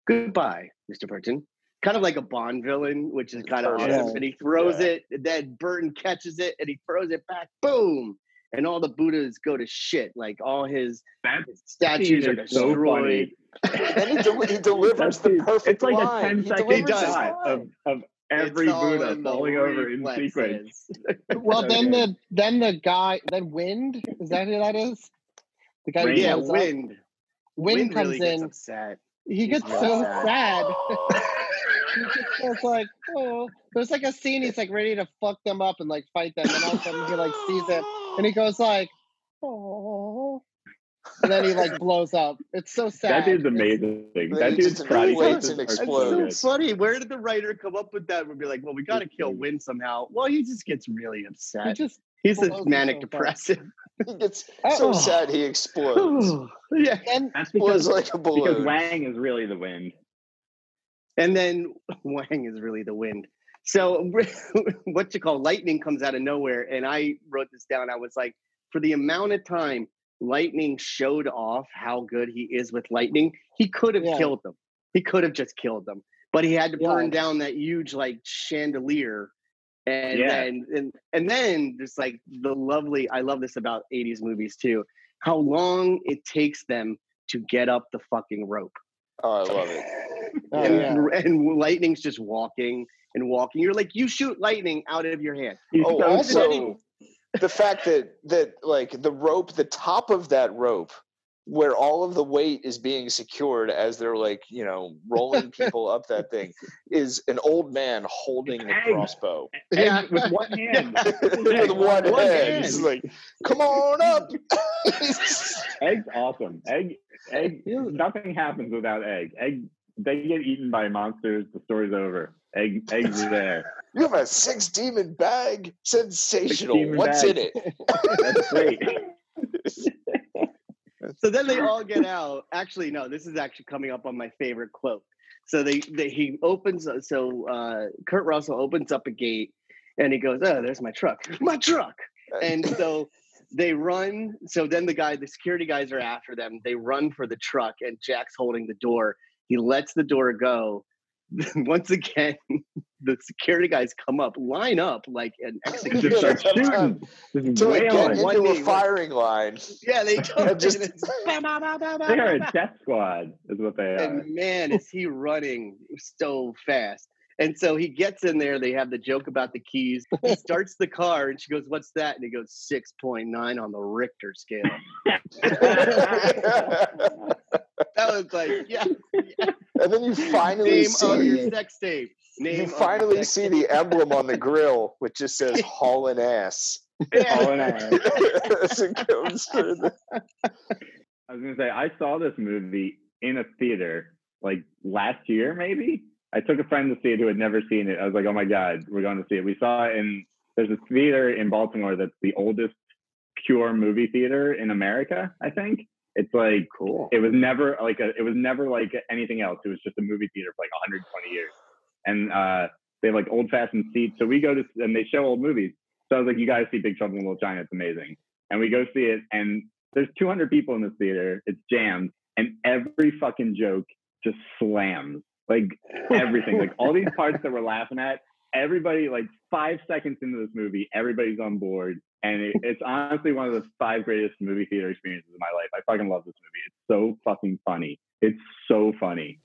Goodbye, Mr. Burton. Kind of like a Bond villain, which is kind of Perfect. awesome. And he throws Yeah. it, and then Burton catches it, and he throws it back. Boom! And all the Buddhas go to shit. Like all his That statues are scene is so destroyed. and he, del- he delivers the That's- perfect It's like line. a 10 He second shot of, of every Buddha falling over in sequence. reflexes. Well, then the then the guy, then Wind, is that who that is? The guy Rain. Yeah, shows up? wind. Wind comes really gets in. upset. He gets real so sad. sad. he just goes like, oh. There's like a scene he's like ready to fuck them up and like fight them, and all of a sudden he like sees it, and he goes like, oh. And then he like blows up. It's so sad. That dude's amazing. Then That dude's just karate inflates choices and are That's so explodes. so good. funny. Where did the writer come up with that? We'd be like, well, we got to kill mm-hmm. Win somehow. Well, he just gets really He upset. just He's blows a manic up. depressive. He gets oh. so Oh. sad he explodes. yeah, and That's because, like a balloon. because. Wang is really the wind. and then Wang is really the wind. So what you call lightning comes out of nowhere, and I wrote this down. I was like, for the amount of time lightning showed off how good he is with lightning, he could have Yeah. killed them. He could have just killed them, but he had to burn down that huge like chandelier. And Yeah. then and, and then just like the lovely I love this about 80s movies too, how long it takes them to get up the fucking rope. Oh, I love it. Oh, and, yeah. and lightning's just walking and walking. You're like, you shoot lightning out of your hand. He's Oh, so also the fact that that like the rope, the top of that rope, where all of the weight is being secured as they're like you know rolling people up that thing, is an old man holding the crossbow Yeah. With one hand. with one One hand. hand. He's like, "Come on up." Egg's awesome. Egg, egg. Nothing happens without egg. Egg. They get eaten by monsters. The story's over. Egg. Eggs are there. you have a six demon bag. Sensational. demon What's bag. in it? That's great. So then they all get out. Actually, no, this is actually coming up on my favorite quote. So they, they he opens so uh Kurt Russell opens up a gate and he goes, Oh, there's my truck. My truck. And so they run. So then the guy, the security guys are after them. They run for the truck and Jack's holding the door. He lets the door go. Once again, the security guys come up, line up like an Just execution. start shooting. Just To like, get into a knee, one- firing line. Yeah, they just- bah, They are a death squad, is what they are. and man, is he running so fast. And so he gets in there. They have the joke about the keys. He starts the car, and she goes, "What's that?" And he goes, 6.9 on the Richter scale." That was like, yeah, and then you finally name see of your sex tape. Name you finally sex see the emblem on the grill, which just says "haulin' ass." All in all. As it goes through the- I was gonna say I saw this movie in a theater like last year, maybe. I took a friend to see it who had never seen it. I was like, "Oh my god, we're going to see it." We saw it in there's a theater in Baltimore that's the oldest pure movie theater in America. I think it's like Cool. it was never like a, it was never like anything else. It was just a movie theater for like 120 years, and uh, they have like old fashioned seats. So we go to and they show old movies. So I was like, "You guys see Big Trouble in Little China? It's amazing." And we go see it, and there's 200 people in this theater. It's jammed, and every fucking joke just slams. Like everything, like all these parts that we're laughing at. Everybody, like five seconds into this movie, everybody's on board, and it, it's honestly one of the five greatest movie theater experiences of my life. I fucking love this movie. It's so fucking funny. It's so funny.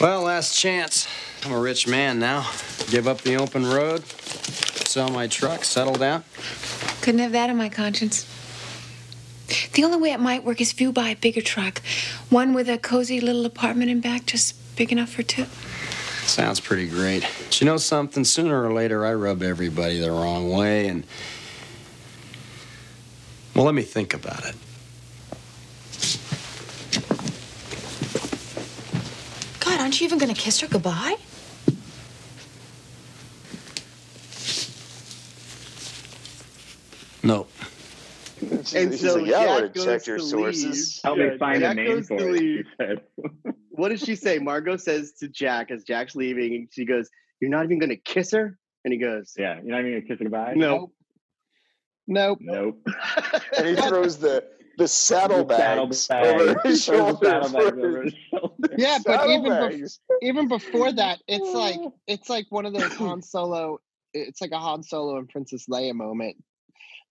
Well, last chance. I'm a rich man now. Give up the open road, sell my truck, settle down. Couldn't have that on my conscience. The only way it might work is if you buy a bigger truck. One with a cozy little apartment in back, just big enough for two. Sounds pretty great. But you know something? Sooner or later, I rub everybody the wrong way, and. Well, let me think about it. God, aren't you even going to kiss her goodbye? Nope. And He's so like, yeah, I Jack would have goes checked your to sources. Help Yeah, me find Jack a name for it. leave. She said. What does she say? Margo says to Jack as Jack's leaving, and she goes, "You're not even going to kiss her." And he goes, yeah, you're not even gonna kiss her goodbye. "No." Nope. Nope. and he throws the the saddlebags saddlebag. over his Throws the shoulder. saddlebags over his shoulder. Yeah, but even bef- even before that, it's like it's like one of those Han Solo. It's like a Han Solo and Princess Leia moment,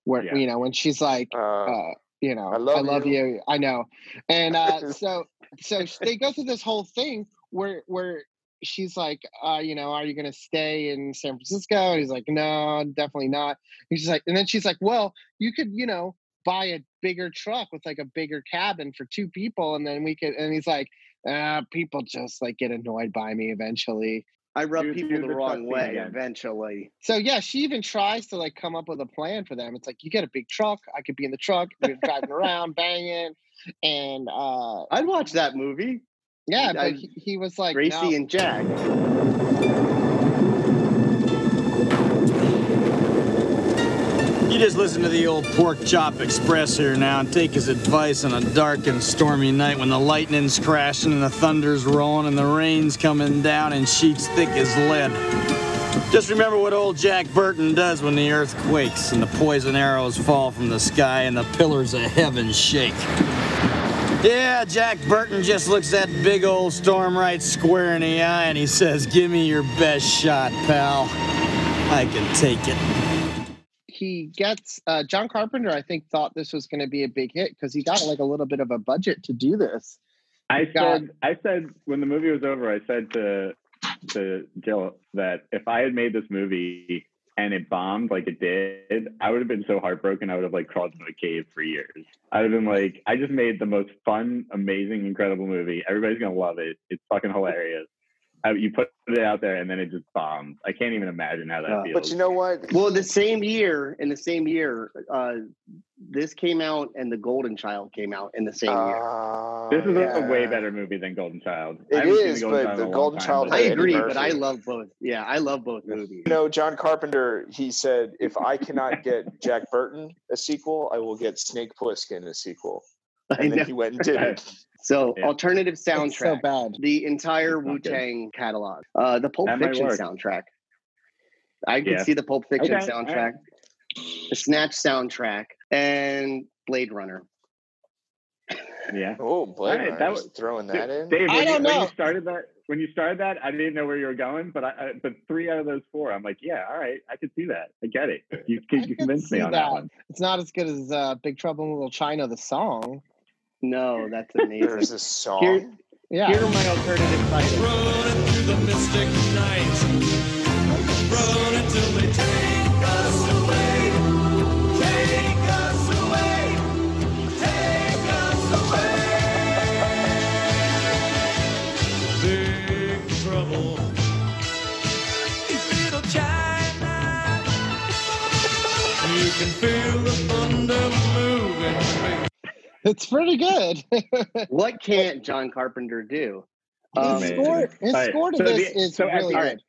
where Yeah. you know when she's like, Uh, uh, you know, I love you." you. I know, and uh, so so they go through this whole thing where where she's like, uh, you know, are you gonna stay in San Francisco? And he's like, no, definitely not. And she's like, and then she's like, well, you could, you know, buy a bigger truck with like a bigger cabin for two people, and then we could. And he's like, uh, people just like get annoyed by me eventually. I rub Do- people do the the wrong way again. eventually. So yeah, she even tries to like come up with a plan for them. It's like you get a big truck, I could be in the truck, we're driving around, banging, and uh I'd watch that movie. yeah, I- but he, he was like, Gracie no. and Jack. You just listen to the old Pork Chop Express here now and take his advice on a dark and stormy night when the lightning's crashing and the thunder's rolling and the rain's coming down in sheets thick as lead. Just remember what old Jack Burton does when the earth quakes and the poison arrows fall from the sky and the pillars of heaven shake. Yeah, Jack Burton just looks that big old storm right square in the eye and he says, Give me your best shot, pal. I can take it. He gets uh, John Carpenter. I think thought this was going to be a big hit because he got like a little bit of a budget to do this. I said, I said when the movie was over, I said to to Jill that if I had made this movie and it bombed like it did, I would have been so heartbroken. I would have like crawled into a cave for years. I would have been like, I just made the most fun, amazing, incredible movie. Everybody's gonna love it. It's fucking hilarious. Uh, you put it out there and then it just bombed. I can't even imagine how that Uh, feels. But you know what? Well, the same year, in the same year, uh, this came out and The Golden Child came out in the same year. Uh, this is a- a way better movie than Golden Child. It I is, The Golden but Child The in a Golden time, Child but- I agree, but I love both. Yeah, I love both movies. You know, John Carpenter, he said, if I cannot get Jack Burton a sequel, I will get Snake Plissken a sequel. I And then know. he went and did it. So Yeah. alternative It's so bad. the entire Wu Tang catalog, uh, the Pulp That Fiction soundtrack. I could Yeah. see the Pulp Fiction Okay, all soundtrack, the Snatch soundtrack, and Blade Runner. Yeah. Oh, Blade All right, Runner, that was- throwing that in. Dave, I when, don't you, when know. you started that, when you started that, I didn't know where you were going, but I, I but three out of those four, I'm like, yeah, all right, I could see that. I get it. You, I you could convinced me on that, that. one. It's not as good as uh, Big Trouble in Little China, the song. No, that's There's amazing. this song. Here, Yeah. here are my alternative titles. Running through the mystic night. Running till they take us away. Take us away. Take us away. Big trouble. in Little China. You can feel the thunder moving. It's pretty good. What can't John Carpenter do? his Um, Amazing. score, his All right, score to so this the- is so, really all right. good.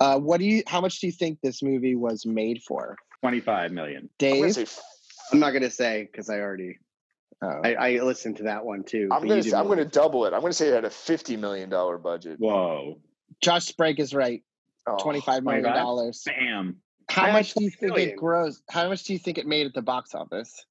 Uh, what do you? How much do you think this movie was made for, 25 million. I'm gonna Dave? say, f- I'm not gonna say because I already Oh. I, I listened to that one too. I'm gonna say, I'm gonna double it. I'm gonna say it had a fifty million dollar budget. Whoa. Josh Sprague is right. Oh, Twenty-five million 25? dollars. Bam. How I much do you think it million. grows? How much do you think it made at the box office?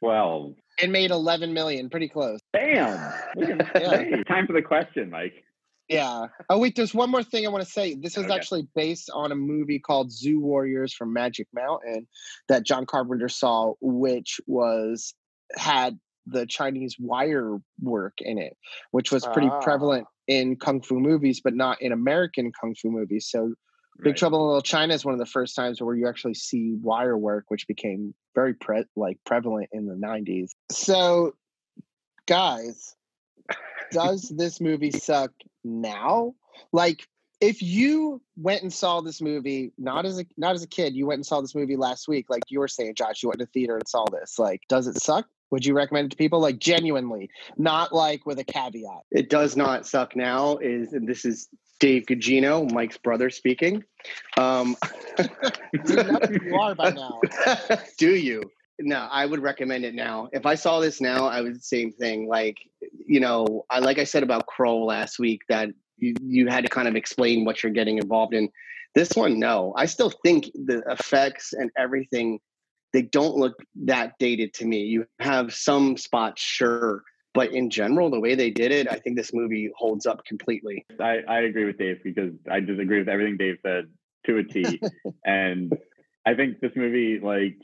12. It made eleven million. Pretty close. Bam. Yeah. time for the question, Mike. Yeah. Oh wait, there's one more thing I want to say. This was Okay. actually based on a movie called Zu Warriors from Magic Mountain that John Carpenter saw, which was had the Chinese wire work in it, which was pretty Ah. prevalent in kung fu movies, but not in American kung fu movies. So Big Right. Trouble in Little China is one of the first times where you actually see wire work, which became very pre- like prevalent in the '90s. So, guys, does this movie suck now? Like, if you went and saw this movie, not as a not as a kid, you went and saw this movie last week, like you were saying, Josh, you went to theater and saw this. Like, does it suck? Would you recommend it to people? Like, genuinely, not like with a caveat. It does not suck now. Is and this is Dave Gugino, Mike's brother speaking. Um, You know who you are by now. do you? No, I would recommend it now. If I saw this now, I would the same thing. Like, you know, I like I said about Crow last week that you, you had to kind of explain what you're getting involved in. This one, no. I still think the effects and everything they don't look that dated to me. You have some spots, sure, but in general, the way they did it, I think this movie holds up completely. I, I agree with Dave because I disagree with everything Dave said to a T. and I think this movie, like,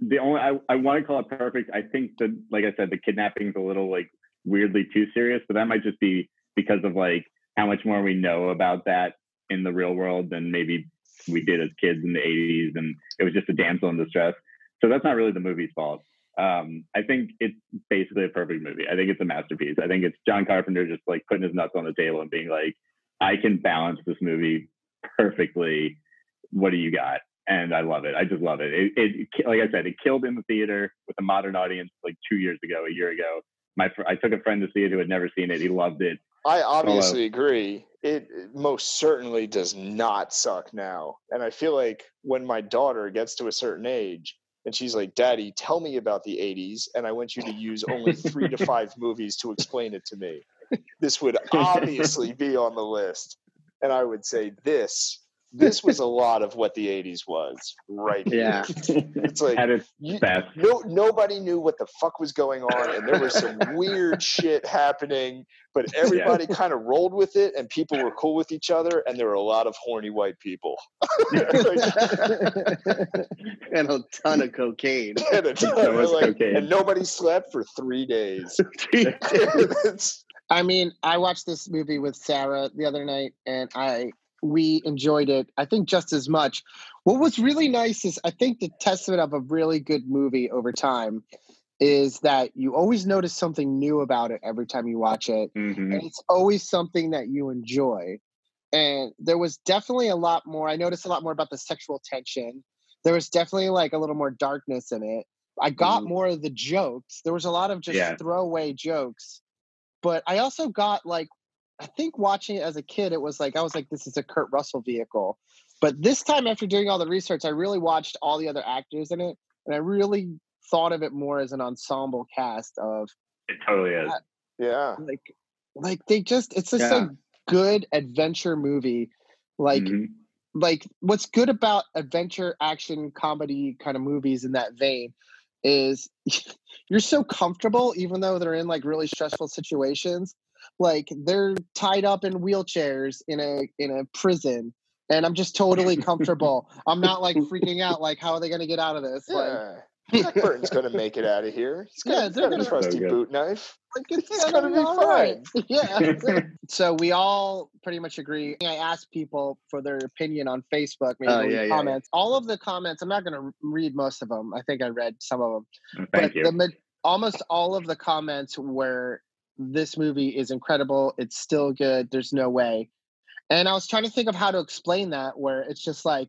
the only, I, I want to call it perfect. I think that, like I said, the kidnapping's a little, like, weirdly too serious, but that might just be because of, like, how much more we know about that in the real world than maybe we did as kids in the 80s. And it was just a damsel in distress. So that's not really the movie's fault. Um, I think it's basically a perfect movie. I think it's a masterpiece. I think it's John Carpenter just like putting his nuts on the table and being like, I can balance this movie perfectly. What do you got? And I love it. I just love it. It, it like I said, it killed in the theater with a modern audience like two years ago, a year ago. My fr- I took a friend to see it who had never seen it. He loved it. I obviously agree. It it most certainly does not suck now. And I feel like when my daughter gets to a certain age, And she's like, Daddy, tell me about the 80s. And I want you to use only three to five movies to explain it to me. This would obviously be on the list. And I would say, This, this was a lot of what the 80s was right. Yeah. It's like, At its you- no, nobody knew what the fuck was going on, and there was some weird shit happening. But everybody kind of rolled with it, and people were cool with each other, and there were a lot of horny white people. and a ton of cocaine. and, a ton So of, like, cocaine. and nobody slept for three days. It's- I mean, I watched this movie with Sarah the other night, and I we enjoyed it. I think just as much. What was really nice is I think the testament of a really good movie over time is that you always notice something new about it every time you watch it, Mhm. and it's always something that you enjoy. And there was definitely a lot more. I noticed a lot more about the sexual tension. There was definitely like a little more darkness in it. I got Mhm. more of the jokes. There was a lot of just Yeah. throwaway jokes but I also got like I think watching it as a kid, it was like I was like, this is a Kurt Russell vehicle. But this time, after doing all the research, I really watched all the other actors in it, and I really thought of it more as an ensemble cast of It totally is. yeah. like like they just it's just Yeah. a good adventure movie. Like Mhm. like what's good about adventure action comedy kind of movies in that vein is you're so comfortable even though they're in like really stressful situations like they're tied up in wheelchairs in a in a prison and i'm just totally comfortable i'm not like freaking out like how are they going to get out of this like Yeah. Jack Burton's gonna make it out of here. He's got, Yeah, they're got gonna- trusty So good. boot knife. like it's, It's gonna, gonna be be all right. fine. Yeah. so we all pretty much agree. I asked people for their opinion on Facebook, maybe Oh, leave yeah, yeah, yeah. comments. All of the comments, I'm not going to read most of them. I think I read some of them. Mm, thank but you. the almost all of the comments were this movie is incredible. It's still good. There's no way. And I was trying to think of how to explain that where it's just like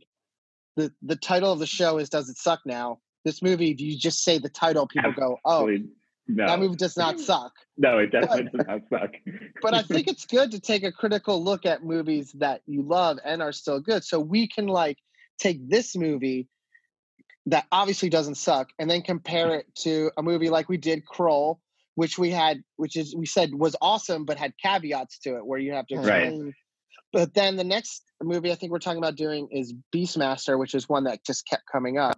the the title of the show is Does It Suck Now? This movie, if you just say the title, people go, Oh, no. that movie does not suck. no, it definitely does not suck. but I think it's good to take a critical look at movies that you love and are still good. So we can like take this movie that obviously doesn't suck and then compare it to a movie like we did Krull, which we had, which is we said was awesome, but had caveats to it where you have to Right. explain. But then the next movie I think we're talking about doing is Beastmaster, which is one that just kept coming up,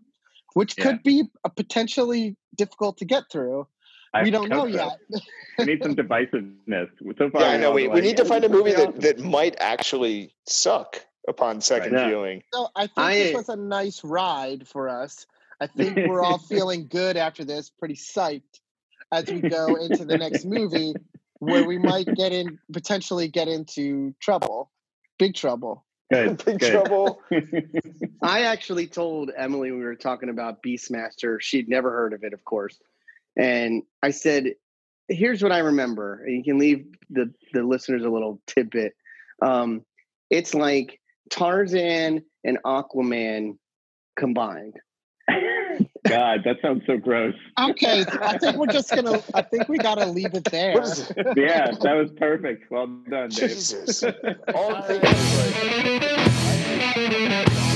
which Yeah. could be a potentially difficult to get through. I we don't know hope so. yet. We need some divisiveness. So far, Yeah, I know. We, we like, need to find a movie that, that might actually suck upon second Yeah. viewing. So I think I- this was a nice ride for us. I think we're all feeling good after this, pretty psyched as we go into the next movie where we might get in potentially get into trouble. Big trouble. Good. Big good. Trouble. I actually told Emily when we were talking about Beastmaster, she'd never heard of it, of course. And I said, here's what I remember. And you can leave the, the listeners a little tidbit. Um, it's like Tarzan and Aquaman combined. God, that sounds so gross. Okay, I think we're just gonna I think we gotta leave it there. What is it? Yeah, that was perfect. Well done, Dave. Jesus. All I'm thinking is like,